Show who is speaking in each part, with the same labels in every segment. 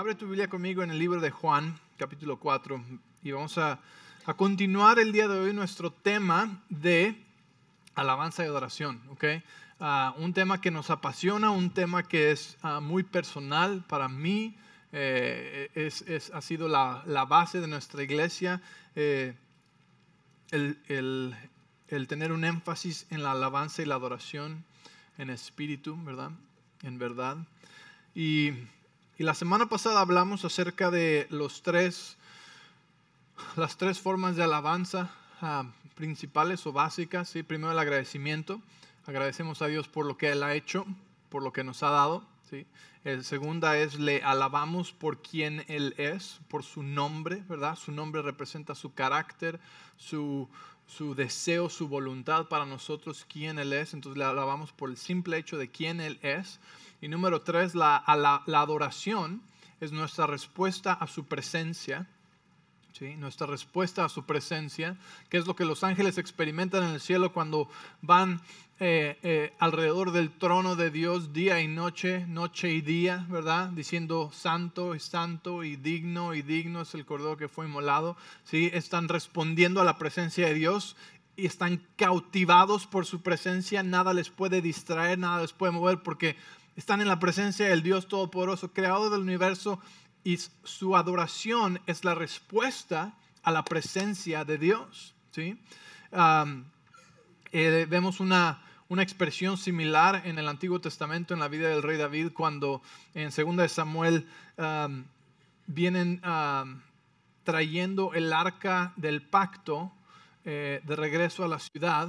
Speaker 1: abre tu Biblia conmigo en el libro de Juan, capítulo 4, y vamos a, a continuar el día de hoy nuestro tema de alabanza y adoración, ¿ok? Ah, un tema que nos apasiona, un tema que es ah, muy personal para mí, eh, es, es, ha sido la, la, base de nuestra iglesia, eh, el, el, el tener un énfasis en la alabanza y la adoración en espíritu, ¿verdad? En verdad. Y, y, la semana pasada hablamos acerca de los tres, las tres formas de alabanza uh, principales o básicas. ¿sí? Primero el agradecimiento. Agradecemos a Dios por lo que Él ha hecho, por lo que nos ha dado. ¿sí? El segunda es le alabamos por quien Él es, por su nombre, ¿verdad? Su nombre representa su carácter, su, su deseo, su voluntad para nosotros, quién Él es. Entonces le alabamos por el simple hecho de quién Él es. Y número tres, la, adoración es nuestra respuesta a su presencia. ¿sí? Nuestra respuesta a su presencia, que es lo que los ángeles experimentan en el cielo cuando van eh, eh, alrededor del trono de Dios día y noche, noche y día, ¿verdad? Diciendo santo y santo y digno y digno es el cordero que fue inmolado. ¿sí? Están respondiendo a la presencia de Dios y están cautivados por su presencia. Nada les puede distraer, nada les puede mover porque están en la presencia del Dios Todopoderoso, creador del universo, y su adoración es la respuesta a la presencia de Dios. ¿sí? Eh, vemos una, una, expresión similar en el Antiguo Testamento, en la vida del rey David, cuando en 2 de Samuel vienen trayendo el arca del pacto eh, de regreso a la ciudad,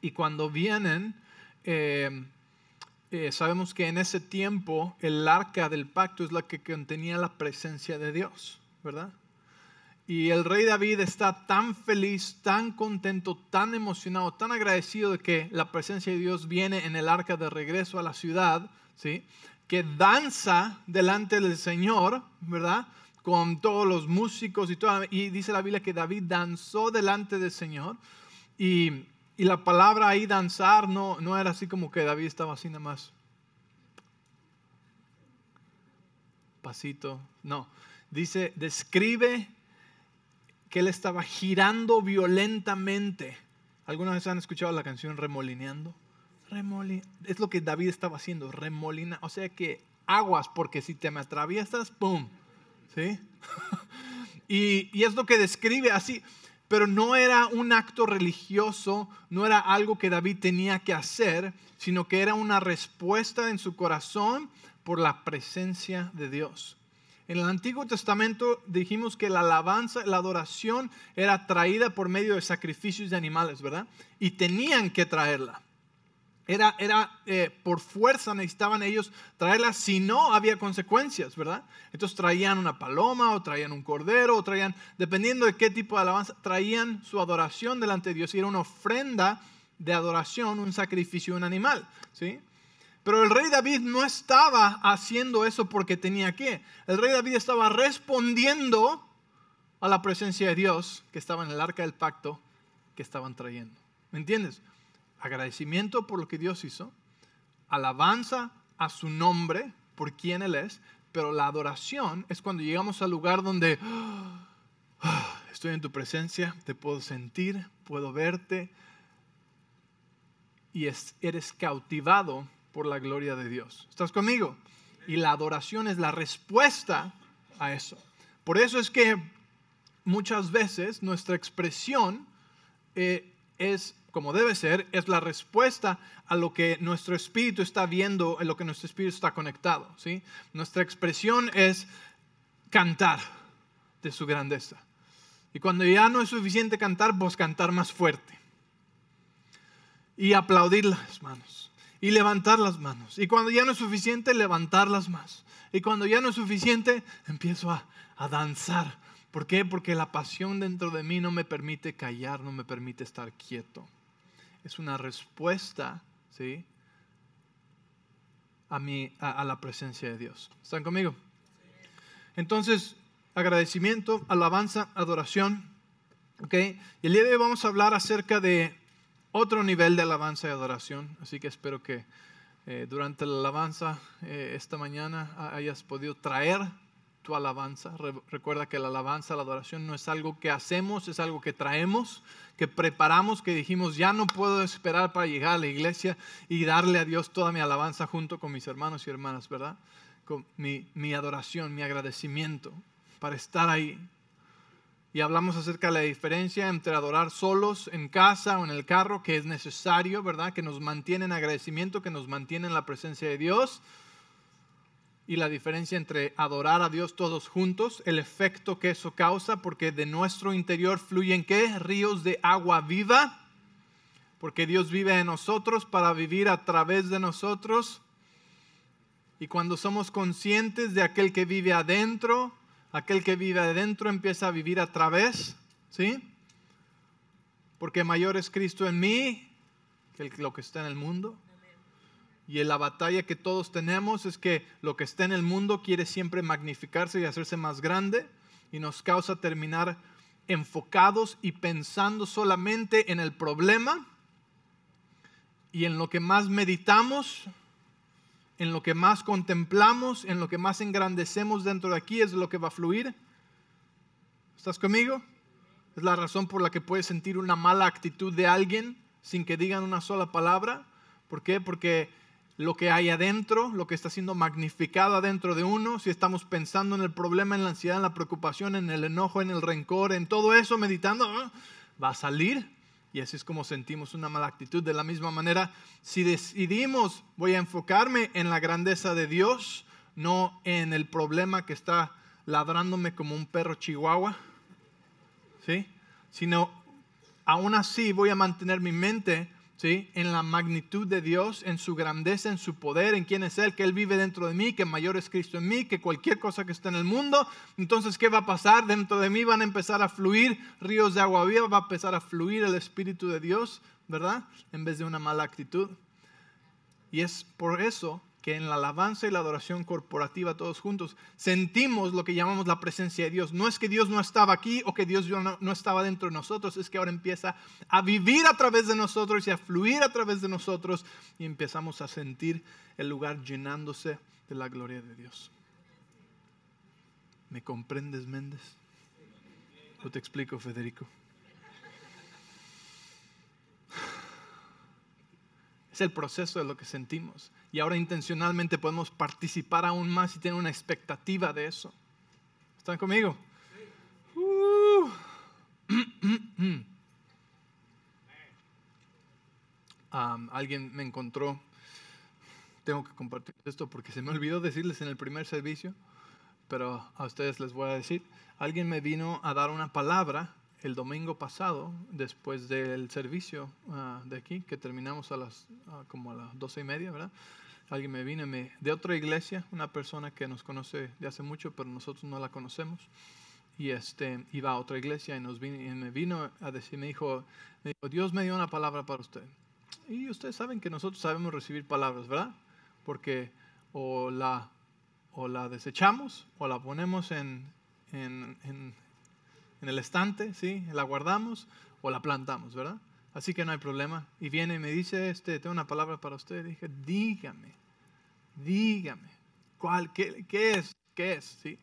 Speaker 1: y cuando vienen... Eh, eh, sabemos que en ese tiempo el arca del pacto es la que contenía la presencia de Dios, ¿verdad? Y el rey David está tan feliz, tan contento, tan emocionado, tan agradecido de que la presencia de Dios viene en el arca de regreso a la ciudad, ¿sí? Que danza delante del Señor, ¿verdad? Con todos los músicos y todo. Y dice la Biblia que David danzó delante del Señor. Y y la palabra ahí danzar no, no era así como que David estaba así nada más. Pasito. No. Dice, describe que él estaba girando violentamente. ¿Alguna vez han escuchado la canción Remolineando? Remoli es lo que David estaba haciendo, remolina. O sea que aguas, porque si te me atraviesas, ¡pum! ¿Sí? y, y es lo que describe así pero no era un acto religioso, no era algo que David tenía que hacer, sino que era una respuesta en su corazón por la presencia de Dios. En el Antiguo Testamento dijimos que la alabanza, la adoración era traída por medio de sacrificios de animales, ¿verdad? Y tenían que traerla. Era, era eh, por fuerza necesitaban ellos traerla, si no había consecuencias, ¿verdad? Entonces traían una paloma o traían un cordero o traían, dependiendo de qué tipo de alabanza, traían su adoración delante de Dios y era una ofrenda de adoración, un sacrificio, un animal, ¿sí? Pero el rey David no estaba haciendo eso porque tenía que. El rey David estaba respondiendo a la presencia de Dios que estaba en el arca del pacto que estaban trayendo. ¿Me entiendes? Agradecimiento por lo que Dios hizo, alabanza a su nombre por quien Él es, pero la adoración es cuando llegamos al lugar donde ah, estoy en tu presencia, te puedo sentir, puedo verte y eres cautivado por la gloria de Dios. ¿Estás conmigo? Y la adoración es la respuesta a eso. Por eso es que muchas veces nuestra expresión eh, es como debe ser, es la respuesta a lo que nuestro espíritu está viendo, en lo que nuestro espíritu está conectado. ¿sí? Nuestra expresión es cantar de su grandeza. Y cuando ya no es suficiente cantar, pues cantar más fuerte. Y aplaudir las manos. Y levantar las manos. Y cuando ya no es suficiente, levantarlas más. Y cuando ya no es suficiente, empiezo a, a danzar. ¿Por qué? Porque la pasión dentro de mí no me permite callar, no me permite estar quieto es una respuesta, ¿sí? A, mi, a, la presencia de Dios. ¿Están conmigo? Entonces, agradecimiento, alabanza, adoración. ¿Ok? Y el día de hoy vamos a hablar acerca de otro nivel de alabanza y adoración. Así que espero que eh, durante la alabanza eh, esta mañana hayas podido traer tu alabanza. recuerda que la alabanza, la adoración no es algo que hacemos, es algo que traemos, que preparamos, que dijimos, ya no puedo esperar para llegar a la iglesia y darle a Dios toda mi alabanza junto con mis hermanos y hermanas, ¿verdad? Con mi, mi adoración, mi agradecimiento para estar ahí. Y hablamos acerca de la diferencia entre adorar solos en casa o en el carro, que es necesario, ¿verdad? Que nos mantiene en agradecimiento, que nos mantiene en la presencia de Dios. Y la diferencia entre adorar a Dios todos juntos, el efecto que eso causa, porque de nuestro interior fluyen qué? Ríos de agua viva, porque Dios vive en nosotros para vivir a través de nosotros. Y cuando somos conscientes de aquel que vive adentro, aquel que vive adentro empieza a vivir a través, ¿sí? Porque mayor es Cristo en mí que lo que está en el mundo. Y la batalla que todos tenemos es que lo que está en el mundo quiere siempre magnificarse y hacerse más grande y nos causa terminar enfocados y pensando solamente en el problema y en lo que más meditamos en lo que más contemplamos, en lo que más engrandecemos dentro de aquí, es lo que va a fluir. ¿Estás conmigo? Es la razón por la que puedes sentir una mala actitud de alguien sin que digan una sola palabra. ¿Por qué? Porque lo que hay adentro, lo que está siendo magnificado adentro de uno, si estamos pensando en el problema, en la ansiedad, en la preocupación, en el enojo, en el rencor, en todo eso, meditando, ¡ah! va a salir y así es como sentimos una mala actitud. De la misma manera, si decidimos, voy a enfocarme en la grandeza de Dios, no en el problema que está ladrándome como un perro chihuahua, ¿sí? Sino, aún así voy a mantener mi mente ¿sí? en la magnitud de Dios, en su grandeza, en su poder, en quién es Él, que Él vive dentro de mí, que mayor es Cristo en mí, que cualquier cosa que esté en el mundo. Entonces, ¿qué va a pasar? Dentro de mí van a empezar a fluir ríos de agua viva, va a empezar a fluir el Espíritu de Dios, ¿verdad? En vez de una mala actitud. Y es por eso en la alabanza y la adoración corporativa todos juntos sentimos lo que llamamos la presencia de Dios. No es que Dios no estaba aquí o que Dios no, no estaba dentro de nosotros, es que ahora empieza a vivir a través de nosotros y a fluir a través de nosotros y empezamos a sentir el lugar llenándose de la gloria de Dios. ¿Me comprendes, Méndez? ¿O te explico, Federico? Es el proceso de lo que sentimos. Y ahora intencionalmente podemos participar aún más y tener una expectativa de eso. ¿Están conmigo? Uh. alguien me encontró, tengo que compartir esto porque se me olvidó decirles en el primer servicio, pero a ustedes les voy a decir, alguien me vino a dar una palabra el domingo pasado, después del servicio ah, de aquí, que terminamos a las ah, como a las doce y media, ¿verdad? Alguien me vino de otra iglesia, una persona que nos conoce de hace mucho, pero nosotros no la conocemos. Y este, iba a otra iglesia y, nos vino, y me vino a decir, me dijo, Dios me dio una palabra para usted. Y ustedes saben que nosotros sabemos recibir palabras, ¿verdad? Porque o la, o la desechamos o la ponemos en el estante, ¿sí? La guardamos o la plantamos, ¿verdad? Así que no hay problema. Y viene y me dice, este, tengo una palabra para usted. dije, dígame, dígame, ¿cuál, qué, qué, es? ¿Qué es? ¿Sí?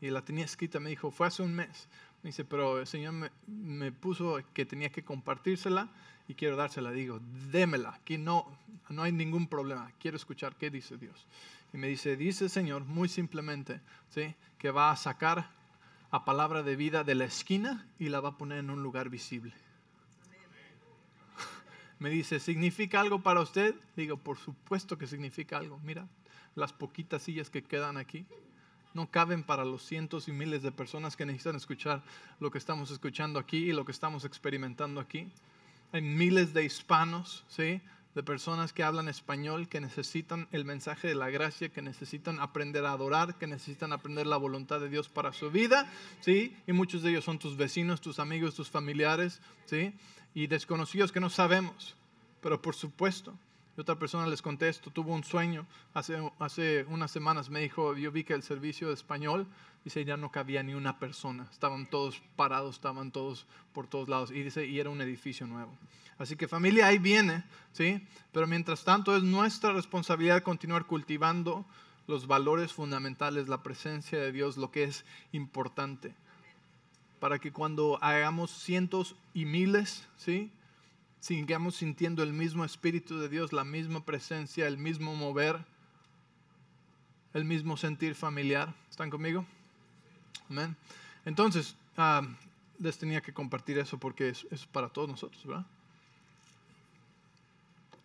Speaker 1: Y la tenía escrita, me dijo, fue hace un mes. Me dice, pero el Señor me, me puso que tenía que compartírsela y quiero dársela. Digo, démela, aquí no, no hay ningún problema. Quiero escuchar qué dice Dios. Y me dice, dice el Señor muy simplemente, ¿sí? que va a sacar a palabra de vida de la esquina y la va a poner en un lugar visible. Me dice, ¿significa algo para usted? Digo, por supuesto que significa algo. Mira, las poquitas sillas que quedan aquí no caben para los cientos y miles de personas que necesitan escuchar lo que estamos escuchando aquí y lo que estamos experimentando aquí. Hay miles de hispanos, ¿sí? De personas que hablan español, que necesitan el mensaje de la gracia, que necesitan aprender a adorar, que necesitan aprender la voluntad de Dios para su vida, ¿sí? Y muchos de ellos son tus vecinos, tus amigos, tus familiares, ¿sí? Y desconocidos que no sabemos, pero por supuesto, Y otra persona les contesto, tuvo un sueño hace, hace unas semanas, me dijo, yo vi que el servicio de español, dice, ya no cabía ni una persona, estaban todos parados, estaban todos por todos lados, y dice, y era un edificio nuevo. Así que familia ahí viene, ¿sí? Pero mientras tanto es nuestra responsabilidad continuar cultivando los valores fundamentales, la presencia de Dios, lo que es importante. Para que cuando hagamos cientos y miles, ¿sí? Sigamos sintiendo el mismo Espíritu de Dios, la misma presencia, el mismo mover, el mismo sentir familiar. ¿Están conmigo? Amén. Entonces, ah, les tenía que compartir eso porque es, para todos nosotros, ¿verdad?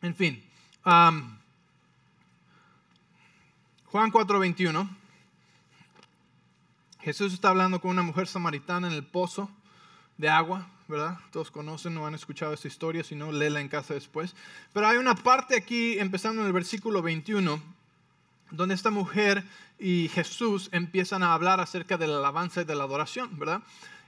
Speaker 1: En fin, um, Juan 4:21, Jesús está hablando con una mujer samaritana en el pozo de agua ¿verdad? Todos conocen o han escuchado esta historia, si no, léela en casa después. Pero hay una parte aquí, empezando en el versículo 21, donde esta mujer y Jesús empiezan a hablar acerca de la alabanza y de la adoración, ¿verdad?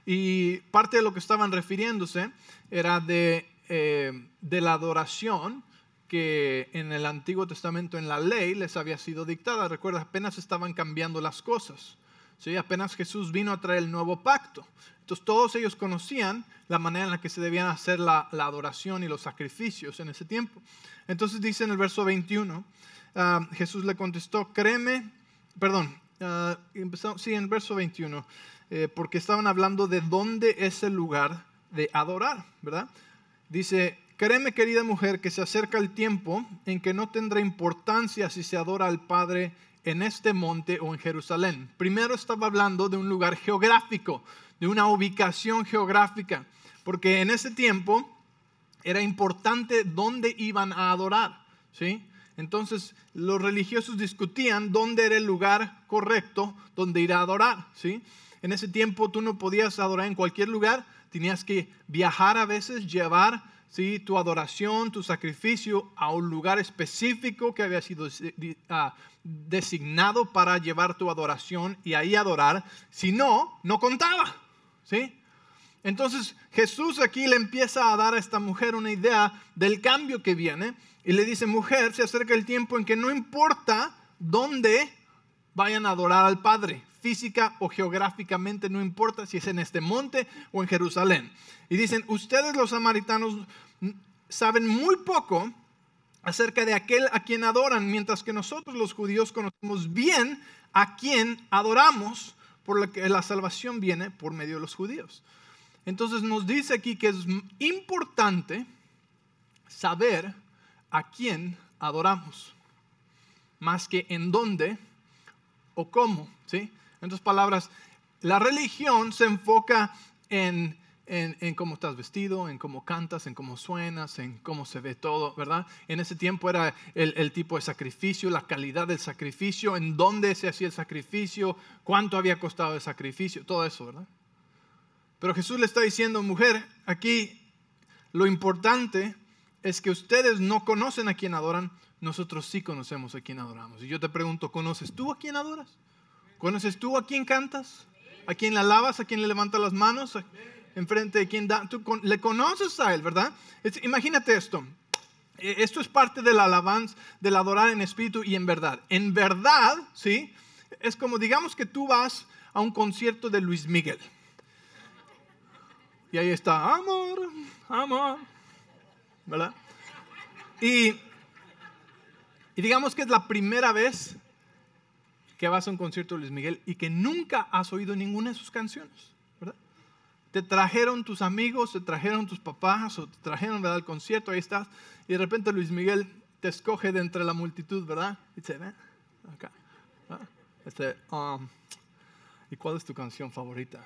Speaker 1: Y parte de lo que estaban refiriéndose era eh, de la adoración que en el Antiguo Testamento, en la ley, les había sido dictada. Recuerda, apenas estaban cambiando las cosas. ¿Sí? Apenas Jesús vino a traer el nuevo pacto. Entonces todos ellos conocían la manera en la que se debían hacer la, adoración y los sacrificios en ese tiempo. Entonces dice en el verso 21, ah, Jesús le contestó, créeme, perdón, uh, sí, en el verso 21, eh, porque estaban hablando de dónde es el lugar de adorar, ¿verdad? Dice, créeme querida mujer que se acerca el tiempo en que no tendrá importancia si se adora al Padre en este monte o en Jerusalén. Primero estaba hablando de un lugar geográfico, de una ubicación geográfica, porque en ese tiempo era importante dónde iban a adorar, ¿sí? Entonces los religiosos discutían dónde era el lugar correcto donde ir a adorar, ¿sí? En ese tiempo tú no podías adorar en cualquier lugar, tenías que viajar a veces, llevar ¿sí? tu adoración, tu sacrificio a un lugar específico que había sido ah, designado para llevar tu adoración y ahí adorar. Si no, no contaba. ¿Sí? Entonces Jesús aquí le empieza a dar a esta mujer una idea del cambio que viene y le dice, mujer, se acerca el tiempo en que no importa dónde vayan a adorar al Padre, física o geográficamente, no importa si es en este monte o en Jerusalén. Y dicen, ustedes los samaritanos saben muy poco acerca de aquel a quien adoran, mientras que nosotros los judíos conocemos bien a quien adoramos por la que la salvación viene por medio de los judíos. Entonces nos dice aquí que es importante saber a quién adoramos, más que en dónde o cómo. ¿sí? En otras palabras, la religión se enfoca en en, cómo estás vestido, en cómo cantas, en cómo suenas, en cómo se ve todo, ¿verdad? En ese tiempo era el, tipo de sacrificio, la calidad del sacrificio, en dónde se hacía el sacrificio, cuánto había costado el sacrificio, todo eso, ¿verdad? Pero Jesús le está diciendo, mujer, aquí lo importante es que ustedes no conocen a quien adoran, nosotros sí conocemos a quien adoramos. Y yo te pregunto, ¿conoces tú a quien adoras? ¿Conoces tú a quien cantas? ¿A quien le alabas? ¿A quien le levanta las manos? enfrente de quien da, tú le conoces a Él, ¿verdad? imagínate esto. E, esto es parte del alabanza, del adorar en espíritu y en verdad. En verdad, ¿sí? Es como digamos que tú vas a un concierto de Luis Miguel. Y ahí está, amor, amor, ¿verdad? Y, y digamos que es la primera vez que vas a un concierto de Luis Miguel y que nunca has oído ninguna de sus canciones te trajeron tus amigos, te trajeron tus papás o te trajeron ¿verdad? al concierto, ahí estás, y de repente Luis Miguel te escoge de entre la multitud, ¿verdad? Y dice, ven, acá. Este, um, ¿Y cuál es tu canción favorita?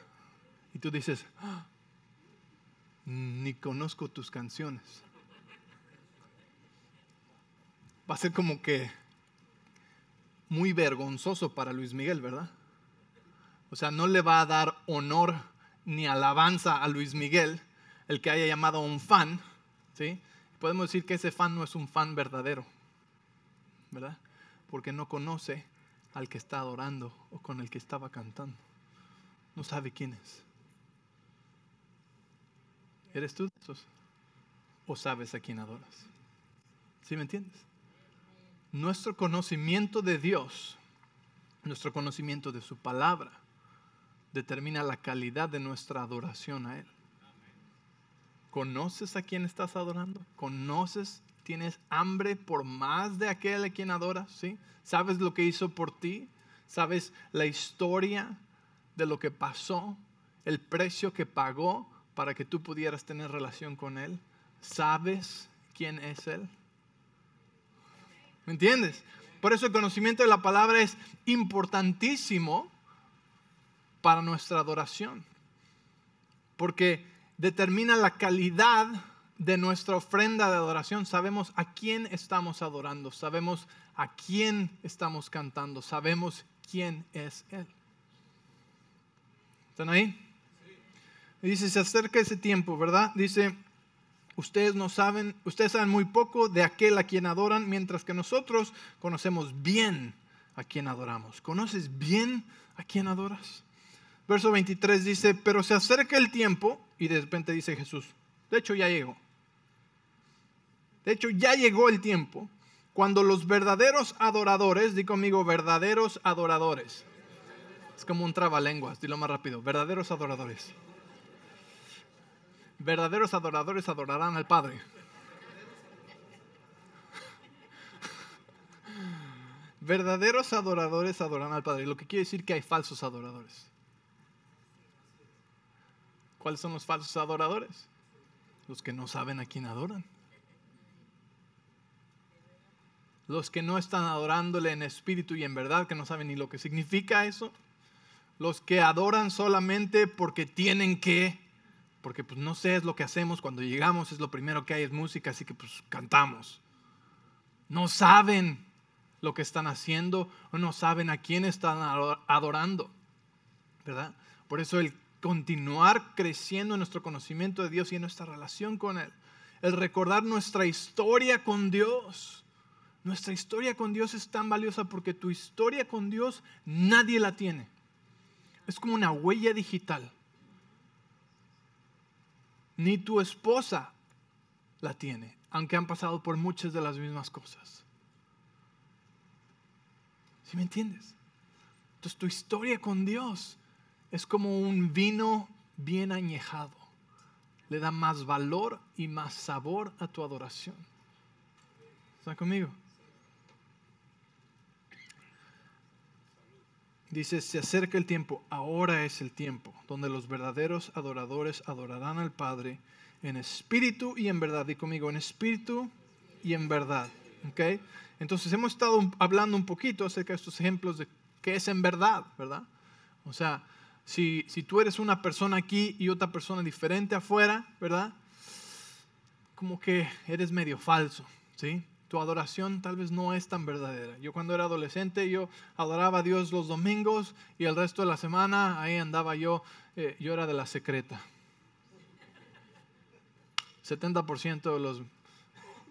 Speaker 1: Y tú dices, ah, ni conozco tus canciones. Va a ser como que muy vergonzoso para Luis Miguel, ¿verdad? O sea, no le va a dar honor ni alabanza a Luis Miguel, el que haya llamado a un fan, ¿sí? Podemos decir que ese fan no es un fan verdadero, ¿verdad? Porque no conoce al que está adorando o con el que estaba cantando. No sabe quién es. ¿Eres tú de esos? ¿O sabes a quién adoras? ¿Sí me entiendes? Nuestro conocimiento de Dios, nuestro conocimiento de su palabra, determina la calidad de nuestra adoración a Él. ¿Conoces a quién estás adorando? ¿Conoces? ¿Tienes hambre por más de aquel a quien adoras? ¿Sí? ¿Sabes lo que hizo por ti? ¿Sabes la historia de lo que pasó? ¿El precio que pagó para que tú pudieras tener relación con Él? ¿Sabes quién es Él? ¿Me entiendes? Por eso el conocimiento de la palabra es importantísimo para nuestra adoración. Porque determina la calidad de nuestra ofrenda de adoración. Sabemos a quién estamos adorando, sabemos a quién estamos cantando, sabemos quién es Él. ¿Están ahí? Dice, se acerca ese tiempo, ¿verdad? Dice, ustedes no saben, ustedes saben muy poco de aquel a quien adoran, mientras que nosotros conocemos bien a quien adoramos. ¿Conoces bien a quien adoras? Verso 23 dice, pero se acerca el tiempo y de repente dice Jesús, de hecho ya llegó. De hecho ya llegó el tiempo cuando los verdaderos adoradores, di conmigo, verdaderos adoradores. Es como un trabalenguas, dilo más rápido, verdaderos adoradores. Verdaderos adoradores adorarán al Padre. Verdaderos adoradores adorarán al Padre, lo que quiere decir que hay falsos adoradores. ¿Cuáles son los falsos adoradores? Los que no saben a quién adoran. Los que no están adorándole en espíritu y en verdad, que no saben ni lo que significa eso. Los que adoran solamente porque tienen que, porque pues no sé, es lo que hacemos cuando llegamos, es lo primero que hay, es música, así que pues cantamos. No saben lo que están haciendo no saben a quién están adorando, ¿verdad? Por eso el continuar creciendo en nuestro conocimiento de Dios y en nuestra relación con Él. El recordar nuestra historia con Dios. Nuestra historia con Dios es tan valiosa porque tu historia con Dios nadie la tiene. Es como una huella digital. Ni tu esposa la tiene, aunque han pasado por muchas de las mismas cosas. ¿Sí me entiendes? Entonces tu historia con Dios es como un vino bien añejado. Le da más valor y más sabor a tu adoración. ¿Está conmigo? Dice, se acerca el tiempo, ahora es el tiempo, donde los verdaderos adoradores adorarán al Padre en espíritu y en verdad. Di conmigo, en espíritu y en verdad. ¿Okay? Entonces hemos estado hablando un poquito acerca de estos ejemplos de qué es en verdad, ¿verdad? O sea, si, tú eres una persona aquí y otra persona diferente afuera, ¿verdad? Como que eres medio falso, ¿sí? Tu adoración tal vez no es tan verdadera. Yo cuando era adolescente, yo adoraba a Dios los domingos y el resto de la semana ahí andaba yo, eh, yo era de la secreta. 70% de los,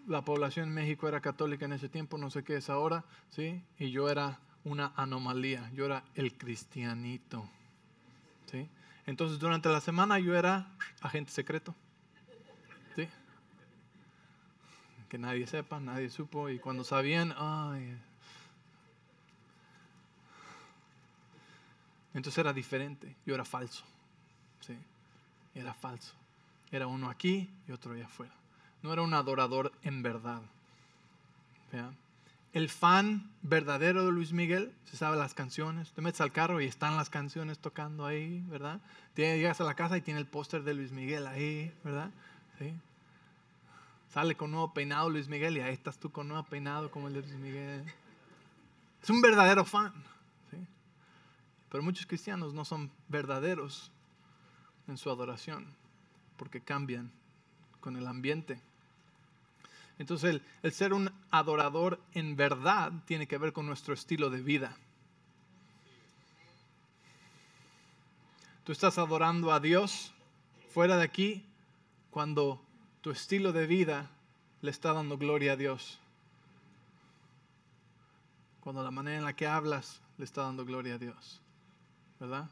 Speaker 1: la población en México era católica en ese tiempo, no sé qué es ahora, ¿sí? Y yo era una anomalía, yo era el cristianito. ¿sí? Entonces durante la semana yo era agente secreto. ¿sí? Que nadie sepa, nadie supo. Y cuando sabían, ay. Entonces era diferente. Yo era falso. ¿sí? Era falso. Era uno aquí y otro allá afuera. No era un adorador en verdad. ¿Vean? el fan verdadero de Luis Miguel, se sabe las canciones, te metes al carro y están las canciones tocando ahí, ¿verdad? Llegas a la casa y tiene el póster de Luis Miguel ahí, ¿verdad? ¿Sí? Sale con nuevo peinado Luis Miguel y ahí estás tú con nuevo peinado como el de Luis Miguel. Es un verdadero fan. ¿sí? Pero muchos cristianos no son verdaderos en su adoración porque cambian con el ambiente. Entonces el, ser un adorador en verdad tiene que ver con nuestro estilo de vida. Tú estás adorando a Dios fuera de aquí cuando tu estilo de vida le está dando gloria a Dios. Cuando la manera en la que hablas le está dando gloria a Dios. ¿Verdad?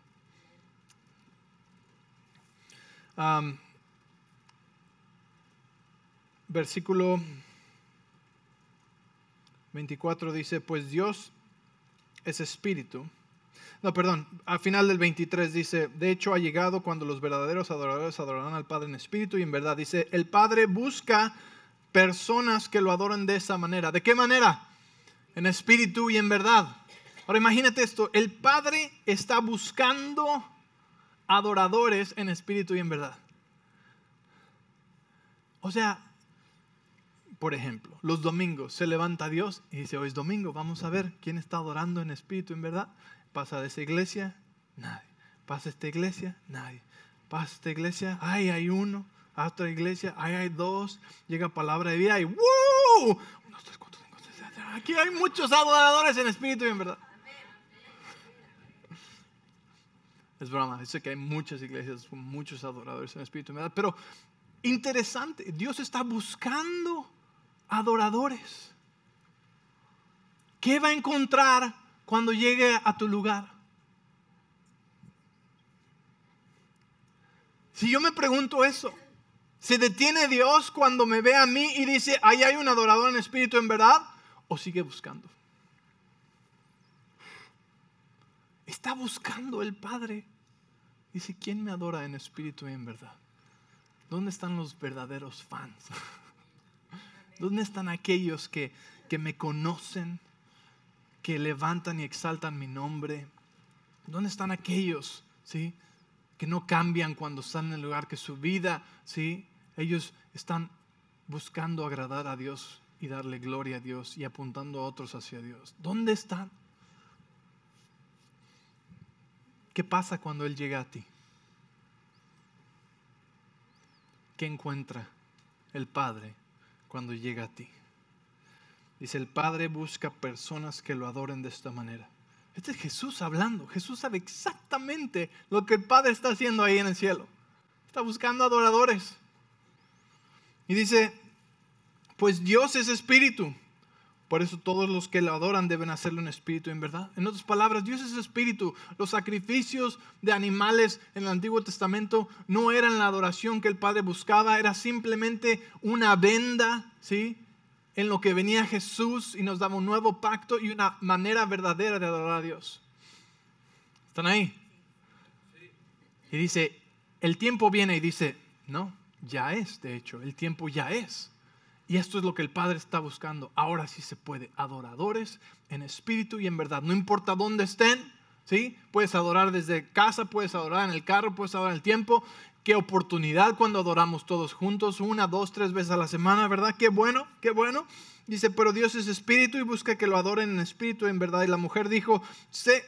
Speaker 1: versículo 24 dice, pues Dios es espíritu. No, perdón, al final del 23 dice, de hecho ha llegado cuando los verdaderos adoradores adorarán al Padre en espíritu y en verdad. Dice, el Padre busca personas que lo adoren de esa manera. ¿De qué manera? En espíritu y en verdad. Ahora imagínate esto, el Padre está buscando adoradores en espíritu y en verdad. O sea, por ejemplo, los domingos se levanta Dios y dice, hoy es domingo, vamos a ver quién está adorando en espíritu, en verdad. Pasa de esa iglesia, nadie. Pasa esta iglesia, nadie. Pasa esta iglesia, ay, hay uno. A otra iglesia, ay, hay dos. Llega palabra de vida y seis, Aquí hay muchos adoradores en espíritu y en verdad. Es broma, sé que hay muchas iglesias con muchos adoradores en espíritu y en verdad, pero interesante, Dios está buscando adoradores. ¿Qué va a encontrar cuando llegue a tu lugar? Si yo me pregunto eso, ¿se detiene Dios cuando me ve a mí y dice, ahí hay un adorador en espíritu en verdad? ¿O sigue buscando? Está buscando el Padre. Dice, ¿quién me adora en espíritu y en verdad? ¿Dónde están los verdaderos fans? ¿Dónde están aquellos que, que me conocen, que levantan y exaltan mi nombre? ¿Dónde están aquellos, sí, que no cambian cuando están en el lugar que su vida, sí, ellos están buscando agradar a Dios y darle gloria a Dios y apuntando a otros hacia Dios? ¿Dónde están? ¿Qué pasa cuando Él llega a ti? ¿Qué encuentra el Padre cuando llega a ti. Dice, el Padre busca personas que lo adoren de esta manera. Este es Jesús hablando. Jesús sabe exactamente lo que el Padre está haciendo ahí en el cielo. Está buscando adoradores. Y dice, pues Dios es espíritu. Por eso todos los que lo adoran deben hacerlo en espíritu, en verdad. En otras palabras, Dios es espíritu. Los sacrificios de animales en el Antiguo Testamento no eran la adoración que el Padre buscaba, era simplemente una venda, ¿sí? En lo que venía Jesús y nos daba un nuevo pacto y una manera verdadera de adorar a Dios. ¿Están ahí? Y dice, el tiempo viene y dice, no, ya es, de hecho, el tiempo ya es. Y esto es lo que el Padre está buscando. Ahora sí se puede. Adoradores en espíritu y en verdad. No importa dónde estén, ¿sí? Puedes adorar desde casa, puedes adorar en el carro, puedes adorar en el tiempo. Qué oportunidad cuando adoramos todos juntos, una, dos, tres veces a la semana, ¿verdad? Qué bueno, qué bueno. Dice, pero Dios es espíritu y busca que lo adoren en espíritu en verdad. Y la mujer dijo, sé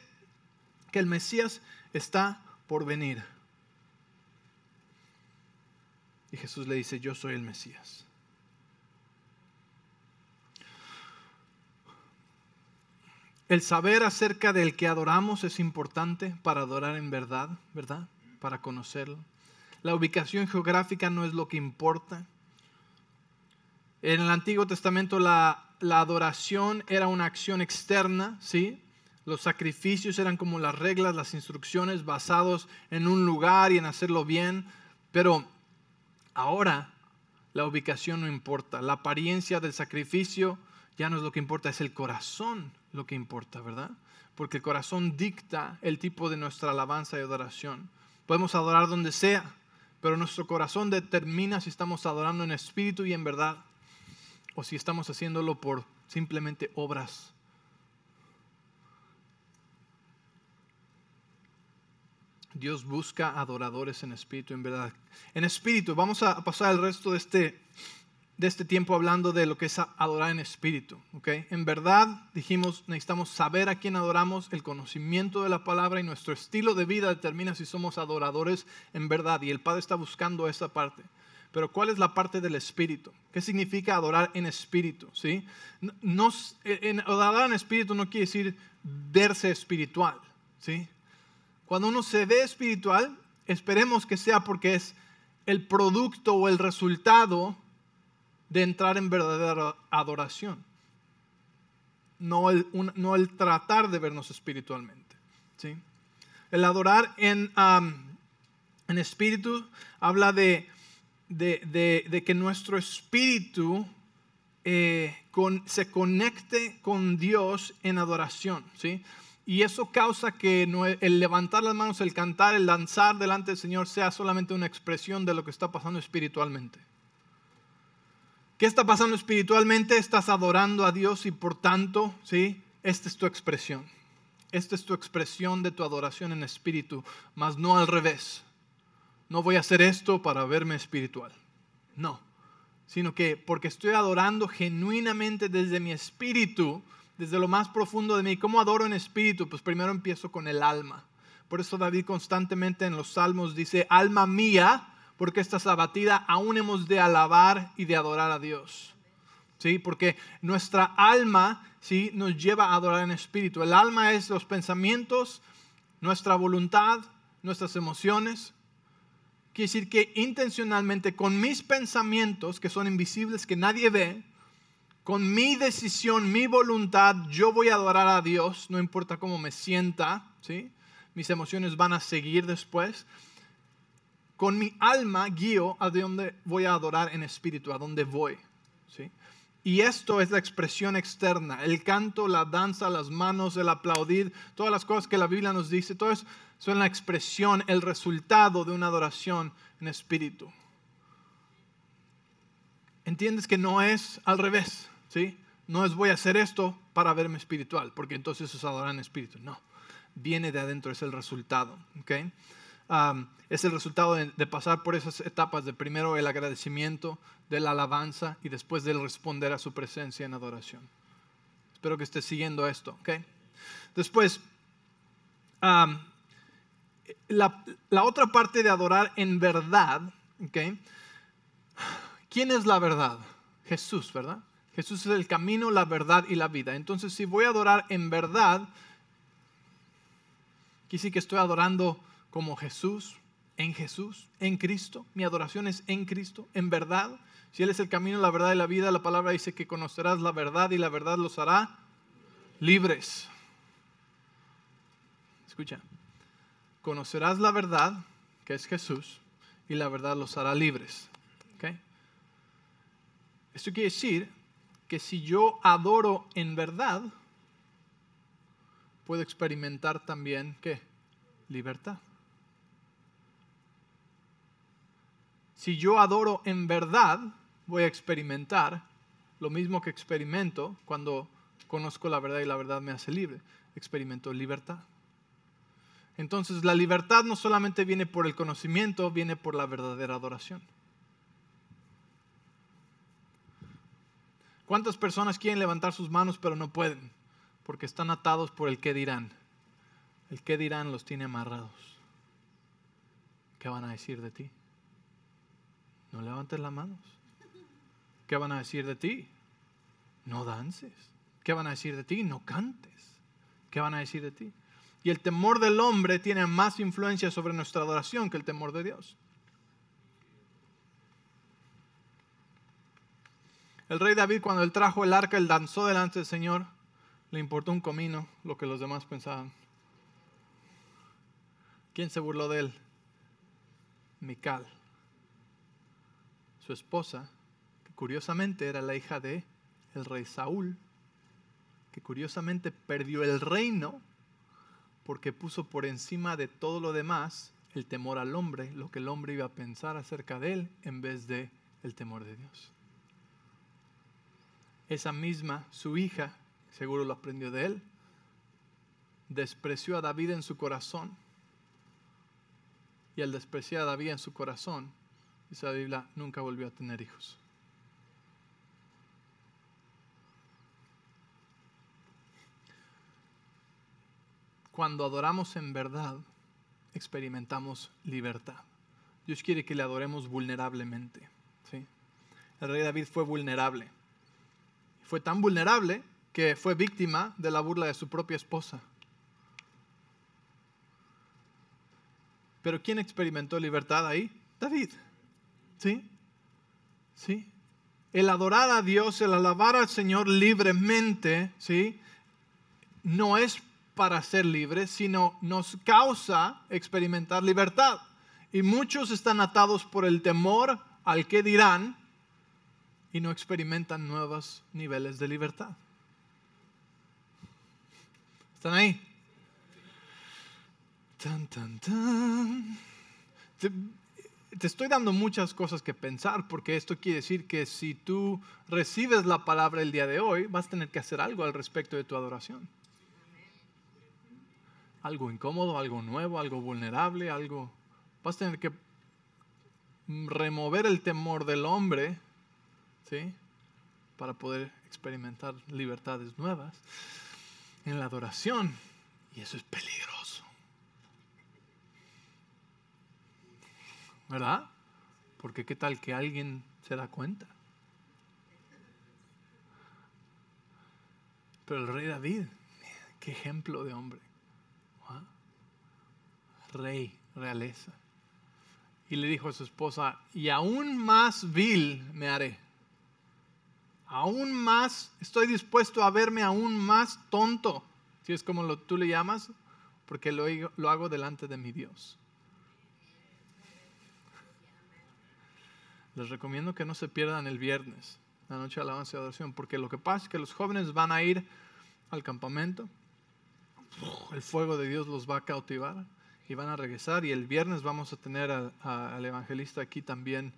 Speaker 1: que el Mesías está por venir. Y Jesús le dice, yo soy el Mesías. El saber acerca del que adoramos es importante para adorar en verdad, ¿verdad? Para conocerlo. La ubicación geográfica no es lo que importa. En el Antiguo Testamento la, adoración era una acción externa, ¿sí? Los sacrificios eran como las reglas, las instrucciones basados en un lugar y en hacerlo bien. Pero ahora la ubicación no importa. La apariencia del sacrificio ya no es lo que importa, es el corazón lo que importa, ¿verdad? Porque el corazón dicta el tipo de nuestra alabanza y adoración. Podemos adorar donde sea, pero nuestro corazón determina si estamos adorando en espíritu y en verdad o si estamos haciéndolo por simplemente obras. Dios busca adoradores en espíritu y en verdad. En espíritu, vamos a pasar el resto de este de este tiempo hablando de lo que es adorar en espíritu. ¿okay? En verdad, dijimos, necesitamos saber a quién adoramos, el conocimiento de la palabra y nuestro estilo de vida determina si somos adoradores en verdad. Y el Padre está buscando esa parte. Pero ¿cuál es la parte del espíritu? ¿Qué significa adorar en espíritu? ¿sí? No, en, adorar en espíritu no quiere decir verse espiritual. ¿sí? Cuando uno se ve espiritual, esperemos que sea porque es el producto o el resultado de entrar en verdadera adoración. No el, no tratar de vernos espiritualmente. ¿sí? El adorar en, en espíritu habla de, de, de, que nuestro espíritu eh, con, se conecte con Dios en adoración, ¿sí? Y eso causa que el levantar las manos, el cantar, el danzar delante del Señor sea solamente una expresión de lo que está pasando espiritualmente. ¿Qué está pasando espiritualmente? Estás adorando a Dios y por tanto, ¿sí? Esta es tu expresión. Esta es tu expresión de tu adoración en espíritu, mas no al revés. No voy a hacer esto para verme espiritual. No, sino que porque estoy adorando genuinamente desde mi espíritu, desde lo más profundo de mí. ¿Cómo adoro en espíritu? Pues primero empiezo con el alma. Por eso David constantemente en los salmos dice, alma mía, porque estás abatida, aún hemos de alabar y de adorar a Dios. ¿Sí? Porque nuestra alma ¿sí? nos lleva a adorar en espíritu. El alma es los pensamientos, nuestra voluntad, nuestras emociones. Quiere decir que intencionalmente con mis pensamientos, que son invisibles, que nadie ve, con mi decisión, mi voluntad, yo voy a adorar a Dios, no importa cómo me sienta, ¿sí? Mis emociones van a seguir después. Con mi alma guío a dónde voy a adorar en espíritu, a dónde voy, ¿sí? Y esto es la expresión externa, el canto, la danza, las manos, el aplaudir, todas las cosas que la Biblia nos dice, todo eso son la expresión, el resultado de una adoración en espíritu. Entiendes que no es al revés. ¿sí? No es voy a hacer esto para verme espiritual, porque entonces es adorar en espíritu. No, viene de adentro, es el resultado. Es el resultado de, pasar por esas etapas de primero el agradecimiento, de la alabanza y después del responder a su presencia en adoración. Espero que estés siguiendo esto. ¿okay? Después, la, otra parte de adorar en verdad, ¿okay? ¿quién es la verdad? Jesús, ¿verdad? Jesús es el camino, la verdad y la vida. Entonces, si voy a adorar en verdad, sí que estoy adorando como Jesús, en Jesús, en Cristo. Mi adoración es en Cristo, en verdad. Si Él es el camino, la verdad y la vida, la palabra dice que conocerás la verdad y la verdad los hará libres. Escucha, conocerás la verdad, que es Jesús, y la verdad los hará libres. ¿Okay? Esto quiere decir que si yo adoro en verdad, puedo experimentar también qué? Libertad. Si yo adoro en verdad, voy a experimentar lo mismo que experimento cuando conozco la verdad y la verdad me hace libre. Experimento libertad. Entonces la libertad no solamente viene por el conocimiento, viene por la verdadera adoración. ¿Cuántas personas quieren levantar sus manos pero no pueden? Porque están atados por el qué dirán. El qué dirán los tiene amarrados. ¿Qué van a decir de ti? No levantes las manos. ¿Qué van a decir de ti? No dances. ¿Qué van a decir de ti? No cantes. ¿Qué van a decir de ti? Y el temor del hombre tiene más influencia sobre nuestra adoración que el temor de Dios. El rey David cuando él trajo el arca, él danzó delante del Señor, le importó un comino lo que los demás pensaban. ¿Quién se burló de él? Mical, su esposa, que curiosamente era la hija de el rey Saúl, que curiosamente perdió el reino porque puso por encima de todo lo demás el temor al hombre, lo que el hombre iba a pensar acerca de él en vez de el temor de Dios esa misma, su hija, seguro lo aprendió de él, despreció a David en su corazón. Y al despreciar a David en su corazón, dice la Biblia, nunca volvió a tener hijos. Cuando adoramos en verdad, experimentamos libertad. Dios quiere que le adoremos vulnerablemente. ¿sí? El rey David fue vulnerable fue tan vulnerable que fue víctima de la burla de su propia esposa. Pero ¿quién experimentó libertad ahí? David. ¿Sí? ¿Sí? El adorar a Dios, el alabar al Señor libremente, ¿sí? No es para ser libres, sino nos causa experimentar libertad. Y muchos están atados por el temor al que dirán, y no experimentan nuevos niveles de libertad. ¿Están ahí? Tan, tan, tan. Te, estoy dando muchas cosas que pensar porque esto quiere decir que si tú recibes la palabra el día de hoy, vas a tener que hacer algo al respecto de tu adoración. Algo incómodo, algo nuevo, algo vulnerable, algo... Vas a tener que remover el temor del hombre, ¿sí? Para poder experimentar libertades nuevas en la adoración. Y eso es peligroso. ¿Verdad? Porque qué tal que alguien se da cuenta. Pero el rey David, qué ejemplo de hombre. Rey, realeza. Y le dijo a su esposa, y aún más vil me haré. Aún más, estoy dispuesto a verme aún más tonto, si es como lo, tú le llamas, porque lo hago delante de mi Dios. Les recomiendo que no se pierdan el viernes, la noche de alabanza y adoración, porque lo que pasa es que los jóvenes van a ir al campamento, el fuego de Dios los va a cautivar y van a regresar y el viernes vamos a tener al evangelista aquí también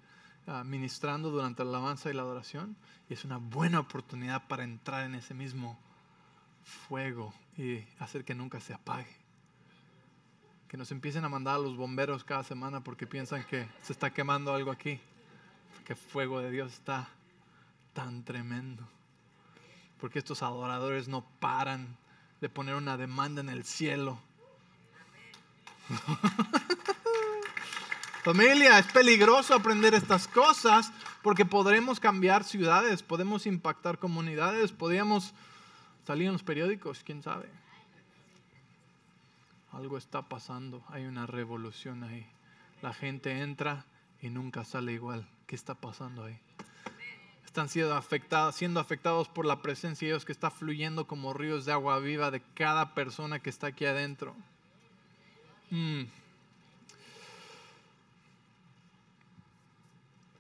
Speaker 1: uh, ministrando durante la alabanza y la adoración y es una buena oportunidad para entrar en ese mismo fuego y hacer que nunca se apague. Que nos empiecen a mandar a los bomberos cada semana porque piensan que se está quemando algo aquí que fuego de Dios está tan tremendo. Porque estos adoradores no paran de poner una demanda en el cielo. Familia, es peligroso aprender estas cosas porque podremos cambiar ciudades, podemos impactar comunidades, podríamos salir en los periódicos, quién sabe. Algo está pasando, hay una revolución ahí. La gente entra y nunca sale igual. ¿Qué está pasando ahí? Están siendo afectados, siendo afectados por la presencia de Dios que está fluyendo como ríos de agua viva de cada persona que está aquí adentro. Mm.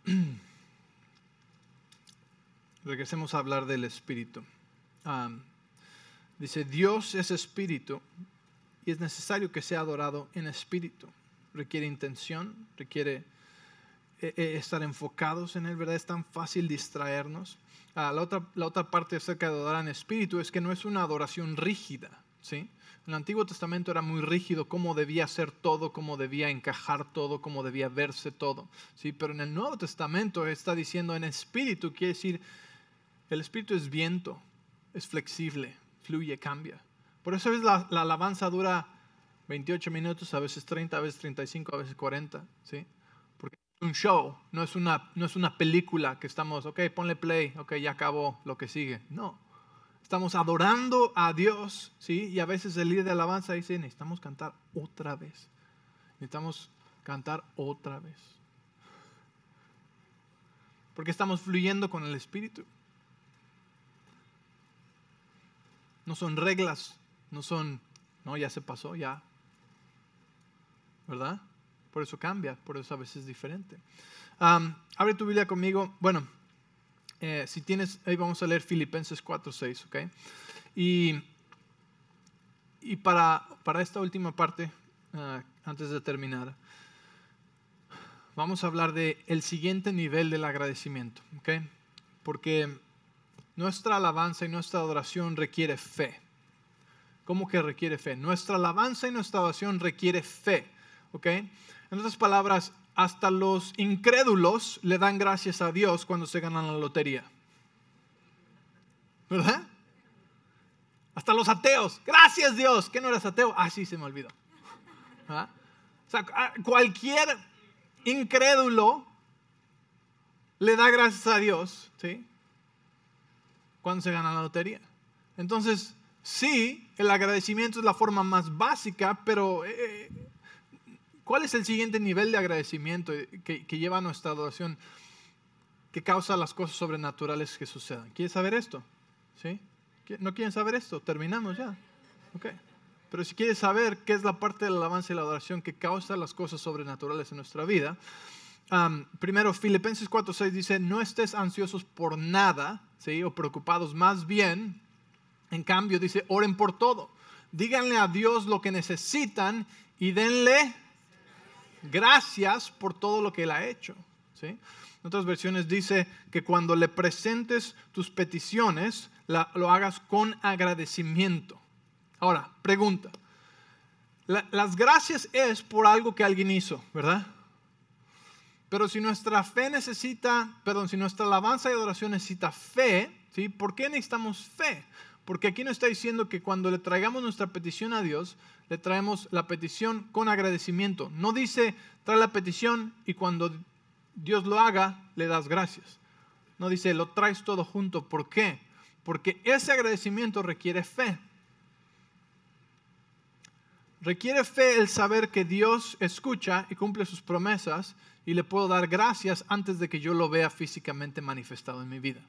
Speaker 1: Regresemos a hablar del Espíritu. dice, Dios es Espíritu y es necesario que sea adorado en Espíritu. Requiere intención, requiere estar enfocados en Él, ¿verdad? Es tan fácil distraernos. Ah, la, otra, la otra parte acerca de adorar en espíritu es que no es una adoración rígida, ¿sí? En el Antiguo Testamento era muy rígido cómo debía ser todo, cómo debía encajar todo, cómo debía verse todo, ¿sí? Pero en el Nuevo Testamento está diciendo en espíritu, quiere decir, el espíritu es viento, es flexible, fluye, cambia. Por eso es la, la alabanza dura 28 minutos, a veces 30, a veces 35, a veces 40, ¿sí? Un show, no es, una, no es una película que estamos, ok, ponle play, ok, ya acabó lo que sigue. No, estamos adorando a Dios, ¿sí? Y a veces el líder de alabanza dice, necesitamos cantar otra vez. Necesitamos cantar otra vez. Porque estamos fluyendo con el Espíritu. No son reglas, no son, no, ya se pasó, ya. ¿Verdad? Por eso cambia, por eso a veces es diferente. abre tu Biblia conmigo. Bueno, eh, si tienes, ahí vamos a leer Filipenses 4, 6, ¿ok? Y, y para, para esta última parte, ah, antes de terminar, vamos a hablar de el siguiente nivel del agradecimiento, ¿ok? Porque nuestra alabanza y nuestra adoración requiere fe. ¿Cómo que requiere fe? Nuestra alabanza y nuestra adoración requiere fe, ¿ok? En otras palabras, hasta los incrédulos le dan gracias a Dios cuando se ganan la lotería. ¿Verdad? Hasta los ateos. Gracias Dios. ¿Qué no eres ateo? Ah, sí, se me olvidó. ¿Ah? O sea, cualquier incrédulo le da gracias a Dios, ¿sí? Cuando se gana la lotería. Entonces, sí, el agradecimiento es la forma más básica, pero eh, ¿Cuál es el siguiente nivel de agradecimiento que, lleva a nuestra adoración, que causa las cosas sobrenaturales que sucedan? ¿Quieres saber esto? ¿Sí? ¿No quieren saber esto? Terminamos ya. Okay. Pero si quieres saber qué es la parte de la alabanza y la adoración que causa las cosas sobrenaturales en nuestra vida, um, primero Filipenses 4:6 dice, no estés ansiosos por nada, ¿sí? o preocupados, más bien, en cambio dice, oren por todo. Díganle a Dios lo que necesitan y denle gracias por todo lo que Él ha hecho. ¿sí? En otras versiones dice que cuando le presentes tus peticiones, lo hagas con agradecimiento. Ahora, pregunta. las gracias es por algo que alguien hizo, ¿verdad? Pero si nuestra fe necesita, perdón, si nuestra alabanza y adoración necesita fe, ¿sí? ¿Por qué necesitamos fe? Porque aquí no está diciendo que cuando le traigamos nuestra petición a Dios, le traemos la petición con agradecimiento. No dice, trae la petición y cuando Dios lo haga, le das gracias. No dice, lo traes todo junto. ¿Por qué? Porque ese agradecimiento requiere fe. Requiere fe el saber que Dios escucha y cumple sus promesas y le puedo dar gracias antes de que yo lo vea físicamente manifestado en mi vida.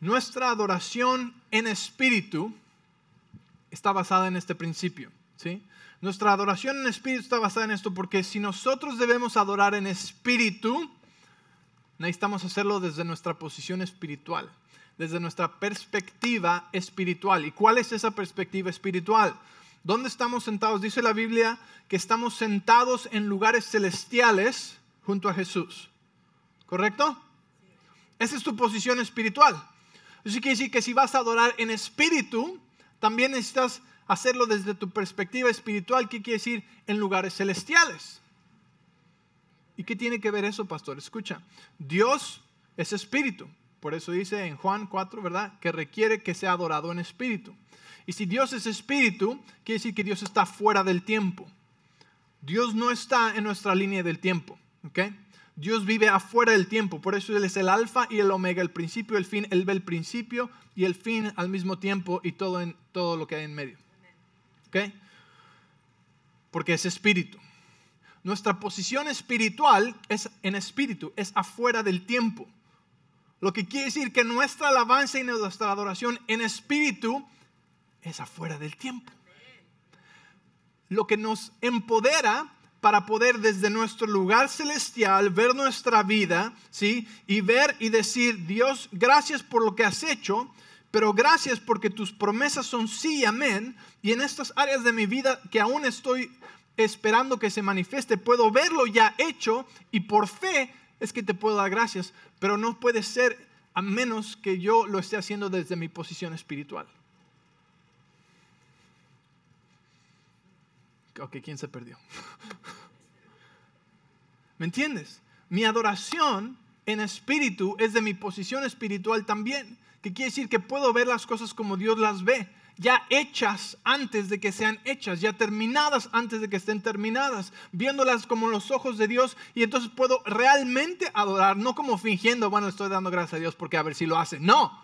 Speaker 1: Nuestra adoración en espíritu está basada en este principio. ¿sí? Nuestra adoración en espíritu está basada en esto porque si nosotros debemos adorar en espíritu, necesitamos hacerlo desde nuestra posición espiritual, desde nuestra perspectiva espiritual. ¿Y cuál es esa perspectiva espiritual? ¿Dónde estamos sentados? Dice la Biblia que estamos sentados en lugares celestiales junto a Jesús. ¿Correcto? Esa es tu posición espiritual. Eso quiere decir que si vas a adorar en espíritu, también necesitas hacerlo desde tu perspectiva espiritual. ¿Qué quiere decir? En lugares celestiales. ¿Y qué tiene que ver eso, pastor? Escucha, Dios es espíritu. Por eso dice en Juan 4, ¿verdad? Que requiere que sea adorado en espíritu. Y si Dios es espíritu, quiere decir que Dios está fuera del tiempo. Dios no está en nuestra línea del tiempo. ¿ok? Dios vive afuera del tiempo, por eso Él es el alfa y el omega, el principio el fin. Él ve el principio y el fin al mismo tiempo y todo, en, todo lo que hay en medio. ¿Ok? Porque es espíritu. Nuestra posición espiritual es en espíritu, es afuera del tiempo. Lo que quiere decir que nuestra alabanza y nuestra adoración en espíritu es afuera del tiempo. Lo que nos empodera para poder desde nuestro lugar celestial ver nuestra vida, ¿sí? Y ver y decir, Dios, gracias por lo que has hecho, pero gracias porque tus promesas son sí y amén. Y en estas áreas de mi vida que aún estoy esperando que se manifieste, puedo verlo ya hecho y por fe es que te puedo dar gracias, pero no puede ser a menos que yo lo esté haciendo desde mi posición espiritual. Ok, ¿quién se perdió? ¿Me entiendes? Mi adoración en espíritu es de mi posición espiritual también, que quiere decir que puedo ver las cosas como Dios las ve, ya hechas antes de que sean hechas, ya terminadas antes de que estén terminadas, viéndolas como los ojos de Dios y entonces puedo realmente adorar, no como fingiendo, bueno, estoy dando gracias a Dios porque a ver si lo hace, no,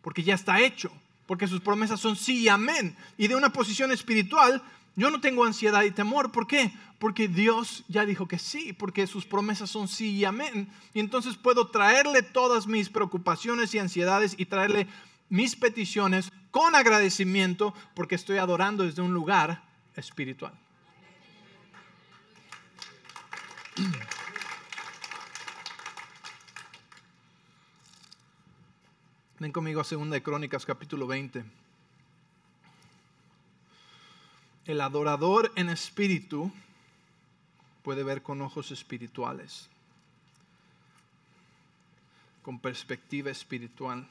Speaker 1: porque ya está hecho, porque sus promesas son sí y amén. Y de una posición espiritual yo no tengo ansiedad y temor. ¿Por qué? Porque Dios ya dijo que sí, porque sus promesas son sí y amén. Y entonces puedo traerle todas mis preocupaciones y ansiedades y traerle mis peticiones con agradecimiento porque estoy adorando desde un lugar espiritual. Ven conmigo a 2 de Crónicas capítulo 20. El adorador en espíritu puede ver con ojos espirituales, con perspectiva espiritual.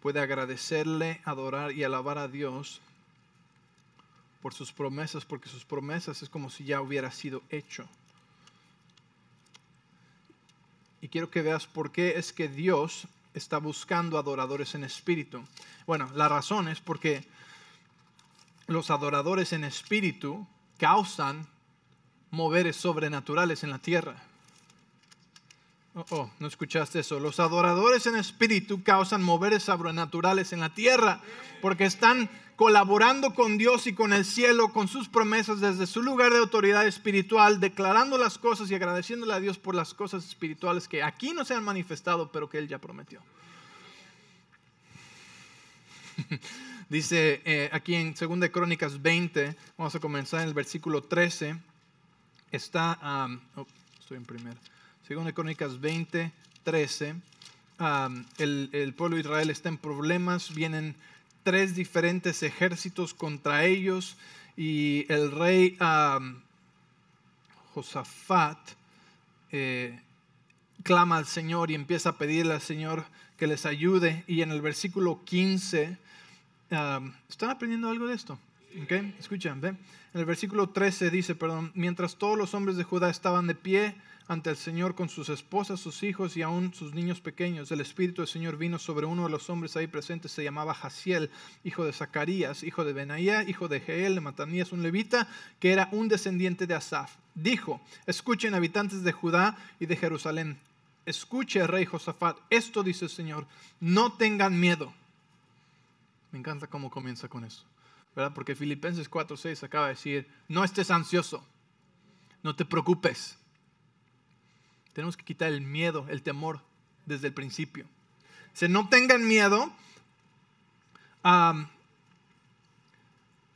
Speaker 1: Puede agradecerle, adorar y alabar a Dios por sus promesas, porque sus promesas es como si ya hubiera sido hecho. Y quiero que veas por qué es que Dios está buscando adoradores en espíritu. Bueno, la razón es porque los adoradores en espíritu causan moveres sobrenaturales en la tierra. Oh, oh, no escuchaste eso. Los adoradores en espíritu causan moveres sobrenaturales en la tierra porque están colaborando con Dios y con el cielo, con sus promesas desde su lugar de autoridad espiritual, declarando las cosas y agradeciéndole a Dios por las cosas espirituales que aquí no se han manifestado, pero que Él ya prometió. Dice eh, aquí en 2 Crónicas 20, vamos a comenzar en el versículo 13. está, um, oh, estoy en primera, según de Crónicas 20, 13, um, el, el pueblo de Israel está en problemas, vienen tres diferentes ejércitos contra ellos y el rey um, Josafat eh, clama al Señor y empieza a pedirle al Señor que les ayude. Y en el versículo 15, ¿están aprendiendo algo de esto? Okay, escuchen, ¿ve? En el versículo 13 dice, perdón, mientras todos los hombres de Judá estaban de pie ante el Señor con sus esposas, sus hijos y aún sus niños pequeños, el Espíritu del Señor vino sobre uno de los hombres ahí presentes, se llamaba Jaciel, hijo de Zacarías, hijo de Benaía, hijo de Jeel, de Matanías, un levita, que era un descendiente de Asaf. Dijo, escuchen habitantes de Judá y de Jerusalén, escuche rey Josafat, esto dice el Señor, no tengan miedo. Me encanta cómo comienza con eso, ¿verdad? Porque Filipenses 4:6 acaba de decir, no estés ansioso, no te preocupes. Tenemos que quitar el miedo, el temor desde el principio. Si no tengan miedo,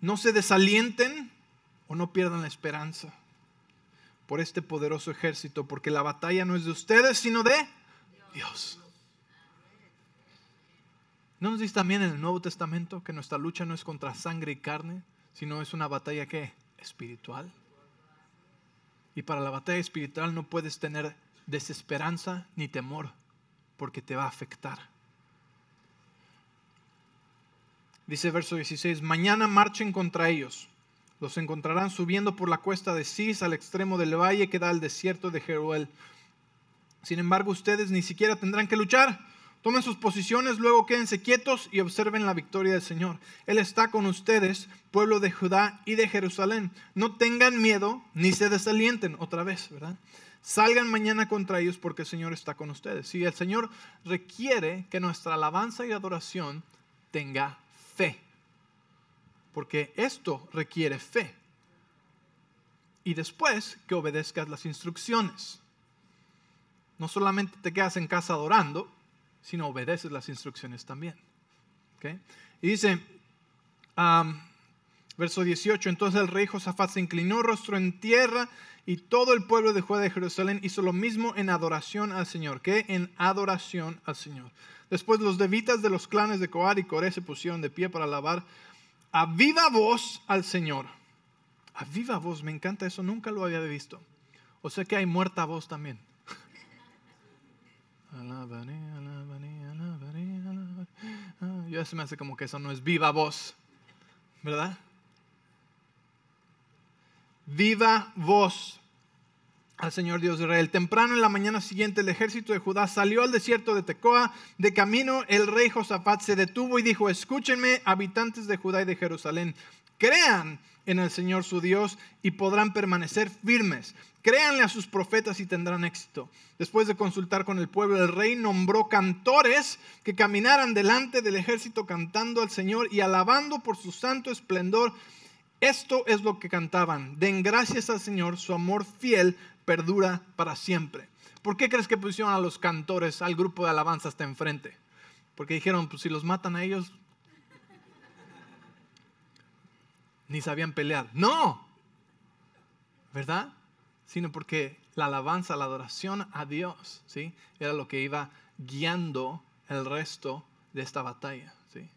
Speaker 1: no se desalienten o no pierdan la esperanza por este poderoso ejército, porque la batalla no es de ustedes, sino de Dios. ¿No nos dice también en el Nuevo Testamento que nuestra lucha no es contra sangre y carne, sino es una batalla que espiritual? Y para la batalla espiritual no puedes tener desesperanza ni temor, porque te va a afectar. Dice verso 16, mañana marchen contra ellos los encontrarán subiendo por la cuesta de Cis al extremo del valle que da al desierto de Jeruel. Sin embargo, ustedes ni siquiera tendrán que luchar. Tomen sus posiciones, luego quédense quietos y observen la victoria del Señor. Él está con ustedes, pueblo de Judá y de Jerusalén. No tengan miedo ni se desalienten otra vez, ¿verdad? Salgan mañana contra ellos porque el Señor está con ustedes. Si el Señor requiere que nuestra alabanza y adoración tenga fe porque esto requiere fe. Y después que obedezcas las instrucciones. No solamente te quedas en casa adorando, sino obedeces las instrucciones también. Y dice, verso 18, entonces el rey Josafat se inclinó rostro en tierra y todo el pueblo de Judá de Jerusalén hizo lo mismo en adoración al Señor. ¿Qué? En adoración al Señor. Después los devitas de los clanes de Coar y Coré se pusieron de pie para alabar a viva voz al Señor. A viva voz, me encanta eso, nunca lo había visto. O sea que hay muerta voz también. Alabaré, alabaré, ya se me hace como que eso no es viva voz, ¿verdad? Viva voz al Señor Dios de Israel. Temprano en la mañana siguiente el ejército de Judá salió al desierto de Tecoa. De camino el rey Josafat se detuvo y dijo, escúchenme habitantes de Judá y de Jerusalén, crean en el Señor su Dios y podrán permanecer firmes. Créanle a sus profetas y tendrán éxito. Después de consultar con el pueblo, el rey nombró cantores que caminaran delante del ejército cantando al Señor y alabando por su santo esplendor. Esto es lo que cantaban. Den gracias al Señor, su amor fiel perdura para siempre. ¿Por qué crees que pusieron a los cantores, al grupo de alabanza hasta enfrente? Porque dijeron, pues si los matan a ellos, ni sabían pelear. No, ¿verdad? Sino porque la alabanza, la adoración a Dios, ¿sí? Era lo que iba guiando el resto de esta batalla, ¿sí?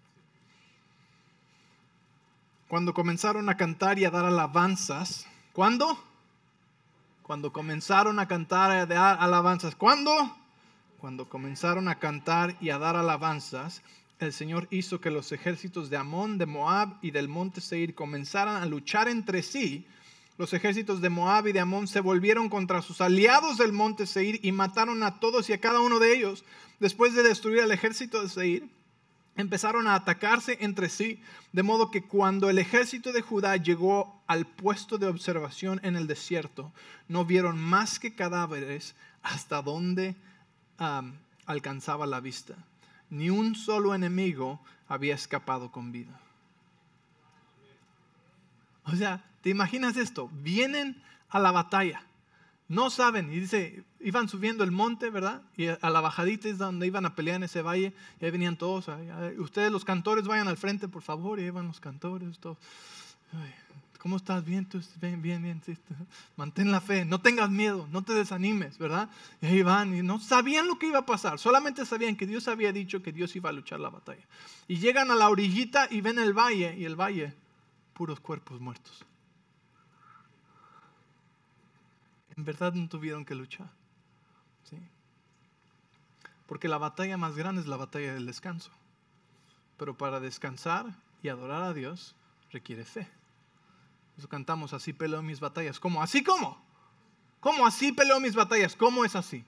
Speaker 1: Cuando comenzaron a cantar y a dar alabanzas, ¿cuándo? cuando comenzaron a cantar y a dar alabanzas. ¿Cuándo? Cuando comenzaron a cantar y a dar alabanzas, el Señor hizo que los ejércitos de Amón, de Moab y del monte Seir comenzaran a luchar entre sí. Los ejércitos de Moab y de Amón se volvieron contra sus aliados del monte Seir y mataron a todos y a cada uno de ellos. Después de destruir al ejército de Seir, empezaron a atacarse entre sí, de modo que cuando el ejército de Judá llegó al puesto de observación en el desierto, no vieron más que cadáveres hasta donde alcanzaba la vista. Ni un solo enemigo había escapado con vida. O sea, ¿te imaginas esto? Vienen a la batalla no saben, y dice, iban subiendo el monte, ¿verdad? Y a la bajadita es donde iban a pelear en ese valle, y ahí venían todos, ustedes los cantores vayan al frente, por favor, y van los cantores, todos. ¿Cómo estás? Bien, tú, bien, bien, bien. Mantén la fe, no tengas miedo, no te desanimes, ¿verdad? Y ahí van y no sabían lo que iba a pasar, solamente sabían que Dios había dicho que Dios iba a luchar la batalla. Y llegan a la orillita y ven el valle y el valle, puros cuerpos muertos. En verdad no tuvieron que luchar. ¿sí? Porque la batalla más grande es la batalla del descanso. Pero para descansar y adorar a Dios requiere fe. Eso cantamos, así peleo mis batallas. ¿Cómo? ¿Así cómo? ¿Cómo así peleo mis batallas? ¿Cómo es así?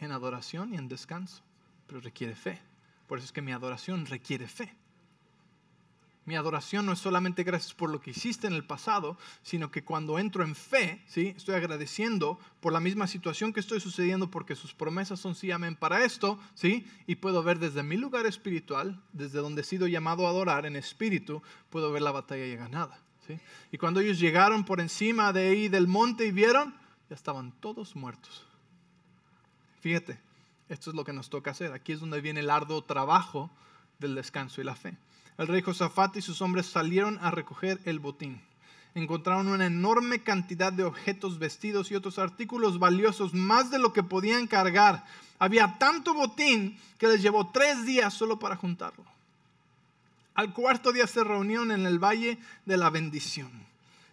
Speaker 1: En adoración y en descanso. Pero requiere fe. Por eso es que mi adoración requiere fe. Mi adoración no es solamente gracias por lo que hiciste en el pasado, sino que cuando entro en fe, ¿sí? estoy agradeciendo por la misma situación que estoy sucediendo porque sus promesas son sí, amén para esto, ¿sí? y puedo ver desde mi lugar espiritual, desde donde he sido llamado a adorar en espíritu, puedo ver la batalla ya ganada. Y cuando ellos llegaron por encima de ahí del monte y vieron, ya estaban todos muertos. Fíjate, esto es lo que nos toca hacer. Aquí es donde viene el arduo trabajo del descanso y la fe el rey Josafat y sus hombres salieron a recoger el botín. Encontraron una enorme cantidad de objetos, vestidos y otros artículos valiosos, más de lo que podían cargar. Había tanto botín que les llevó tres días solo para juntarlo. Al cuarto día se reunieron en el Valle de la Bendición,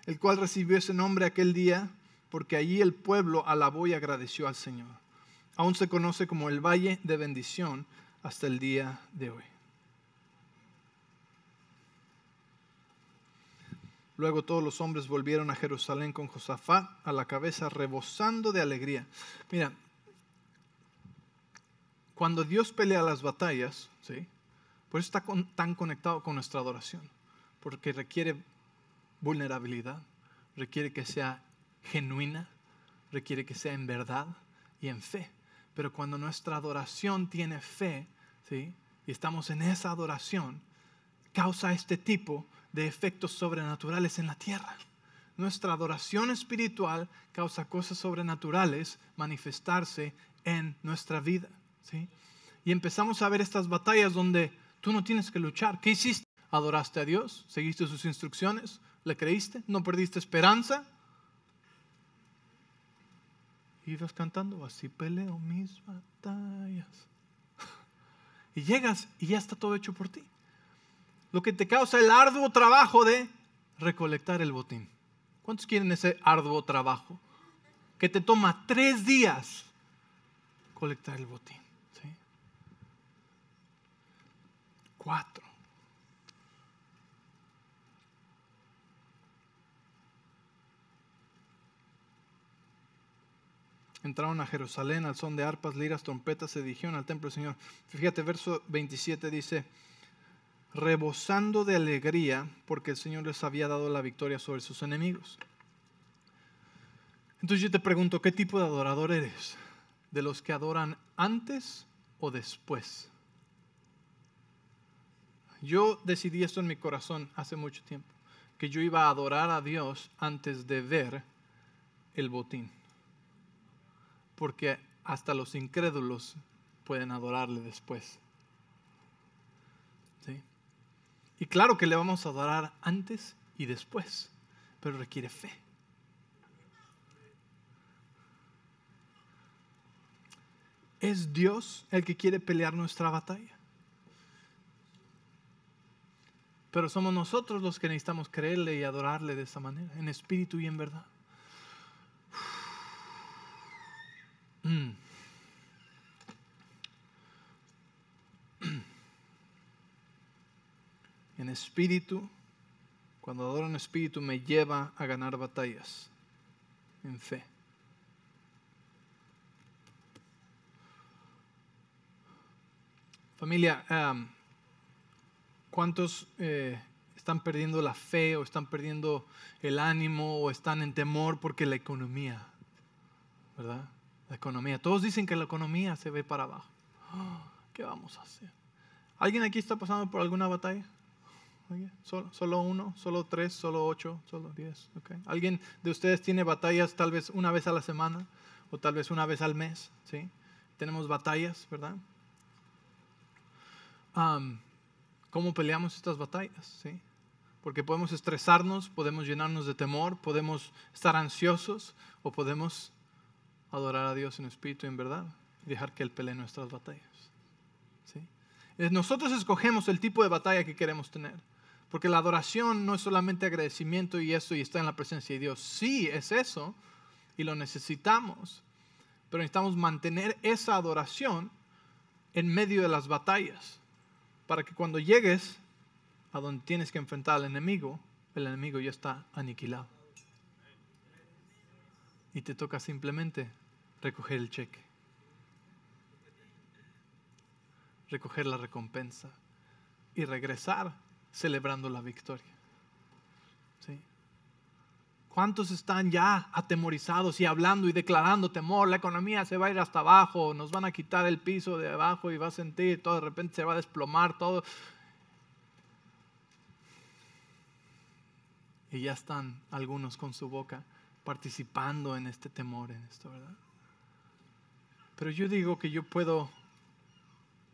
Speaker 1: el cual recibió ese nombre aquel día porque allí el pueblo alabó y agradeció al Señor. Aún se conoce como el Valle de Bendición hasta el día de hoy. Luego todos los hombres volvieron a Jerusalén con Josafat a la cabeza, rebosando de alegría. Mira, cuando Dios pelea las batallas, ¿sí? Por eso está tan conectado con nuestra adoración, porque requiere vulnerabilidad, requiere que sea genuina, requiere que sea en verdad y en fe. Pero cuando nuestra adoración tiene fe, ¿sí? y estamos en esa adoración, causa este tipo de efectos sobrenaturales en la tierra. Nuestra adoración espiritual causa cosas sobrenaturales manifestarse en nuestra vida. ¿sí? Y empezamos a ver estas batallas donde tú no tienes que luchar. ¿Qué hiciste? ¿Adoraste a Dios? ¿Seguiste sus instrucciones? ¿Le creíste? ¿No perdiste esperanza? Ibas cantando, así peleo mis batallas. Y llegas y ya está todo hecho por ti lo que te causa el arduo trabajo de recolectar el botín. ¿Cuántos quieren ese arduo trabajo? Que te toma tres días colectar el botín. ¿sí? Entraron a Jerusalén al son de arpas, liras, trompetas, se dirigieron al templo del Señor. Fíjate, verso 27 dice, rebosando de alegría porque el Señor les había dado la victoria sobre sus enemigos. Entonces yo te pregunto, ¿qué tipo de adorador eres? ¿De los que adoran antes o después? Yo decidí esto en mi corazón hace mucho tiempo, que yo iba a adorar a Dios antes de ver el botín. Porque hasta los incrédulos pueden adorarle después. Y claro que le vamos a adorar antes y después, pero requiere fe. Es Dios el que quiere pelear nuestra batalla. Pero somos nosotros los que necesitamos creerle y adorarle de esa manera, en espíritu y en verdad. Mm. en espíritu, cuando adoro en espíritu, me lleva a ganar batallas en fe. Familia, ¿cuántos eh, están perdiendo la fe o están perdiendo el ánimo o están en temor porque la economía, ¿verdad? La economía. Todos dicen que la economía se ve para abajo. ¿Qué vamos a hacer? ¿Alguien aquí está pasando por alguna batalla? solo, uno, solo tres, solo ocho, solo diez. ¿Alguien de ustedes tiene batallas tal vez una vez a la semana o tal vez una vez al mes? ¿sí? Tenemos batallas, ¿verdad? ¿Cómo peleamos estas batallas? ¿sí? Porque podemos estresarnos, podemos llenarnos de temor, podemos estar ansiosos o podemos adorar a Dios en espíritu y en verdad y dejar que Él pelee nuestras batallas. ¿Sí? Nosotros escogemos el tipo de batalla que queremos tener. Porque la adoración no es solamente agradecimiento y eso y está en la presencia de Dios. Sí, es eso y lo necesitamos. Pero necesitamos mantener esa adoración en medio de las batallas. Para que cuando llegues a donde tienes que enfrentar al enemigo, el enemigo ya está aniquilado. Y te toca simplemente recoger el cheque. Recoger la recompensa. Y regresar celebrando la victoria. ¿Sí? ¿Cuántos están ya atemorizados y hablando y declarando temor? La economía se va a ir hasta abajo, nos van a quitar el piso de abajo y va a sentir todo, de repente se va a desplomar todo. Y ya están algunos con su boca participando en este temor, en esto, ¿verdad? Pero yo digo que yo puedo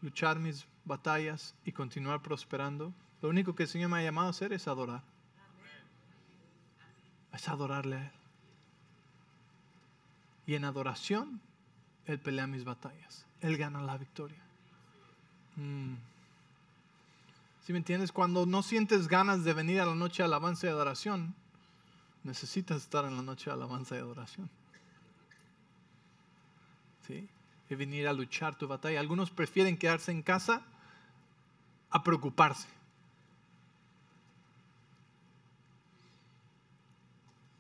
Speaker 1: luchar mis batallas y continuar prosperando lo único que el Señor me ha llamado a hacer es adorar. Es adorarle a Él. Y en adoración, Él pelea mis batallas. Él gana la victoria. Mm. Si me entiendes? Cuando no sientes ganas de venir a la noche de alabanza y adoración, necesitas estar en la noche de alabanza y adoración. ¿Sí? Y venir a luchar tu batalla. Algunos prefieren quedarse en casa a preocuparse.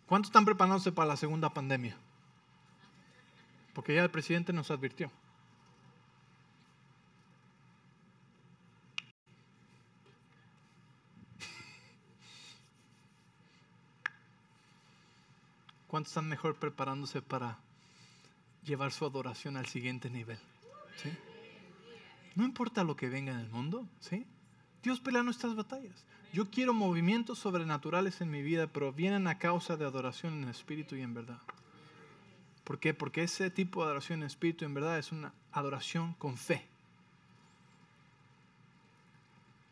Speaker 1: ¿Cuántos están preparándose para la segunda pandemia? Porque ya el presidente nos advirtió. ¿Cuántos están mejor preparándose para llevar su adoración al siguiente nivel? ¿Sí? No importa lo que venga en el mundo, ¿sí? Dios pelea nuestras batallas. Yo quiero movimientos sobrenaturales en mi vida, pero vienen a causa de adoración en espíritu y en verdad. ¿Por qué? Porque ese tipo de adoración en espíritu y en verdad es una adoración con fe.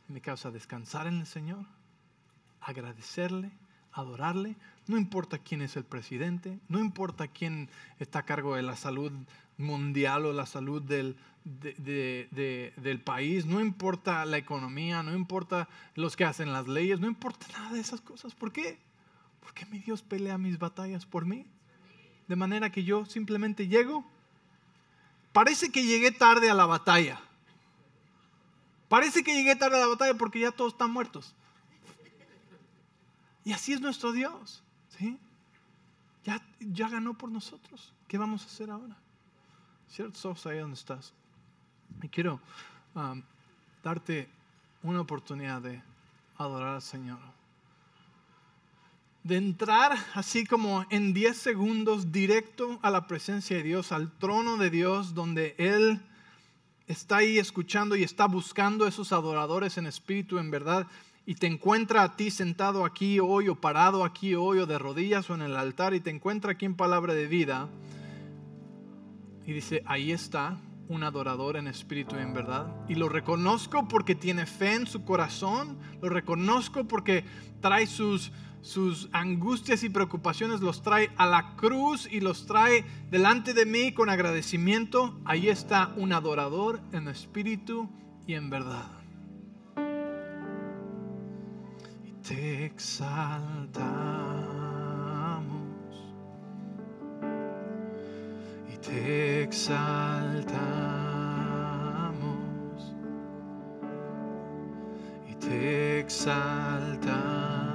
Speaker 1: Me causa descansar en el Señor, agradecerle, adorarle. No importa quién es el presidente, no importa quién está a cargo de la salud mundial o la salud del, del país, no importa la economía, no importa los que hacen las leyes, no importa nada de esas cosas. ¿Por qué? Porque mi Dios pelea mis batallas por mí. De manera que yo simplemente llego. Parece que llegué tarde a la batalla. Parece que llegué tarde a la batalla porque ya todos están muertos. Y así es nuestro Dios. ¿sí? Ya, ya ganó por nosotros. ¿Qué vamos a hacer ahora? ¿Cierto? ahí donde estás. Y quiero darte una oportunidad de adorar al Señor. De entrar así como en 10 segundos directo a la presencia de Dios, al trono de Dios, donde Él está ahí escuchando y está buscando esos adoradores en espíritu, en verdad, y te encuentra a ti sentado aquí hoy o parado aquí hoy o de rodillas o en el altar y te encuentra aquí en palabra de vida y dice, ahí está un adorador en espíritu y en verdad. Y lo reconozco porque tiene fe en su corazón, lo reconozco porque trae sus, sus angustias y preocupaciones, los trae a la cruz y los trae delante de mí con agradecimiento. Ahí está un adorador en espíritu y en verdad. Y te exalta. Te exaltamos y te exaltamos.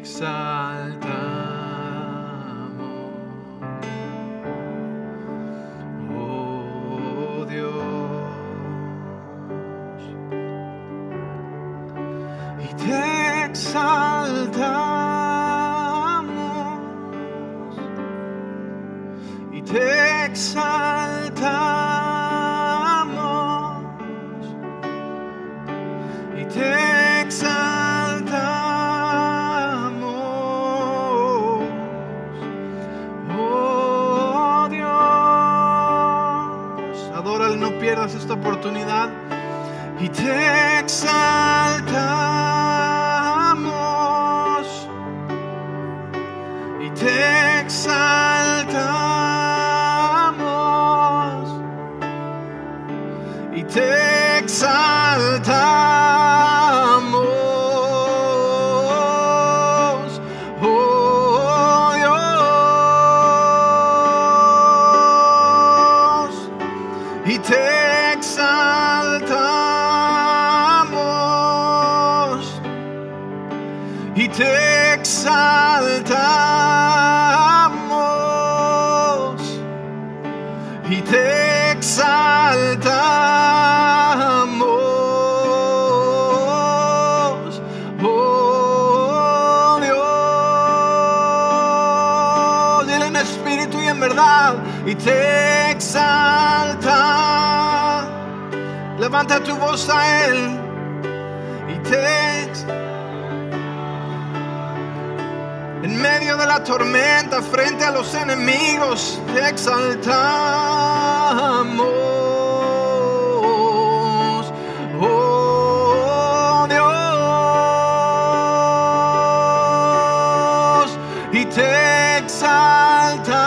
Speaker 1: Exaltamos. Exaltamos. Oh Dios, y te exaltamos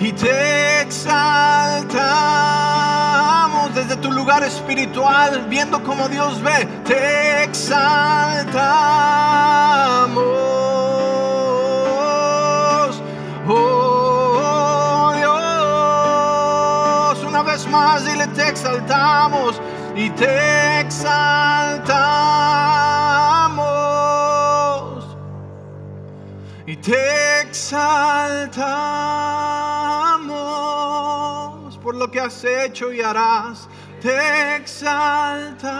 Speaker 1: y te exaltamos desde tu lugar espiritual, viendo como Dios ve, te exaltamos. Vez más dile te exaltamos y te exaltamos y te exaltamos por lo que has hecho y harás. Te exaltamos.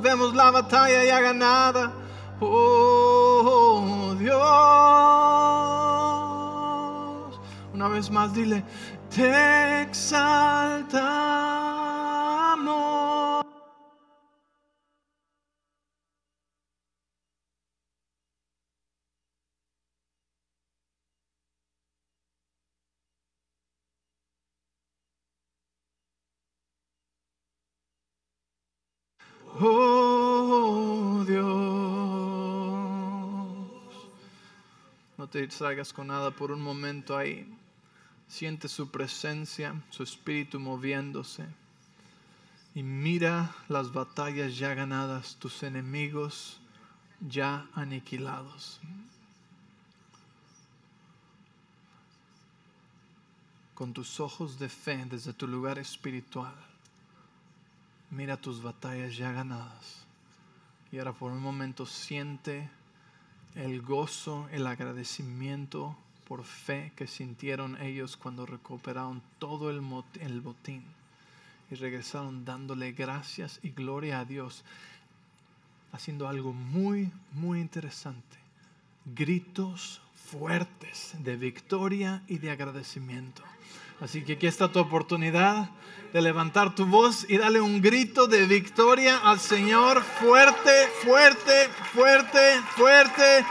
Speaker 1: Vemos la batalla ya ganada. Oh Dios. Una vez más dile, te exaltamos. Oh Dios. No te distraigas con nada por un momento ahí. Siente su presencia, su espíritu moviéndose. Y mira las batallas ya ganadas, tus enemigos ya aniquilados. Con tus ojos de fe desde tu lugar espiritual. Mira tus batallas ya ganadas. Y ahora por un momento siente el gozo, el agradecimiento por fe que sintieron ellos cuando recuperaron todo el, botín. Y regresaron dándole gracias y gloria a Dios, haciendo algo muy, muy interesante. Gritos fuertes de victoria y de agradecimiento. Así que aquí está tu oportunidad de levantar tu voz y darle un grito de victoria al Señor fuerte, fuerte, fuerte, fuerte,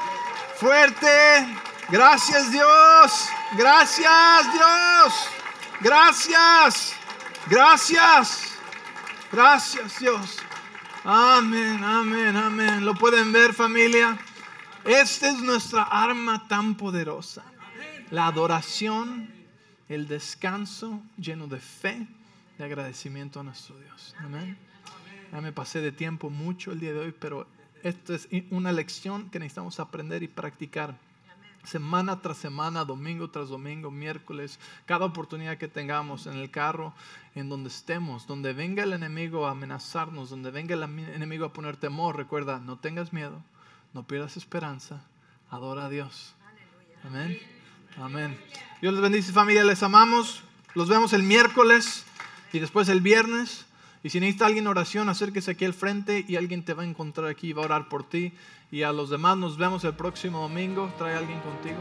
Speaker 1: fuerte. Gracias Dios, gracias Dios, gracias, gracias, gracias Dios. Amén, amén, amén. ¿Lo pueden ver familia? Esta es nuestra arma tan poderosa. La adoración, el descanso lleno de fe, de agradecimiento a nuestro Dios. Amén. Ya me pasé de tiempo mucho el día de hoy, pero esto es una lección que necesitamos aprender y practicar semana tras semana, domingo tras domingo, miércoles, cada oportunidad que tengamos en el carro, en donde estemos, donde venga el enemigo a amenazarnos, donde venga el enemigo a poner temor, recuerda, no tengas miedo, no pierdas esperanza, adora a Dios. Amén. Amén. Dios les bendice familia, les amamos. Los vemos el miércoles y después el viernes. Y si necesita alguien oración, acérquese aquí al frente y alguien te va a encontrar aquí y va a orar por ti. Y a los demás nos vemos el próximo domingo. Trae alguien contigo.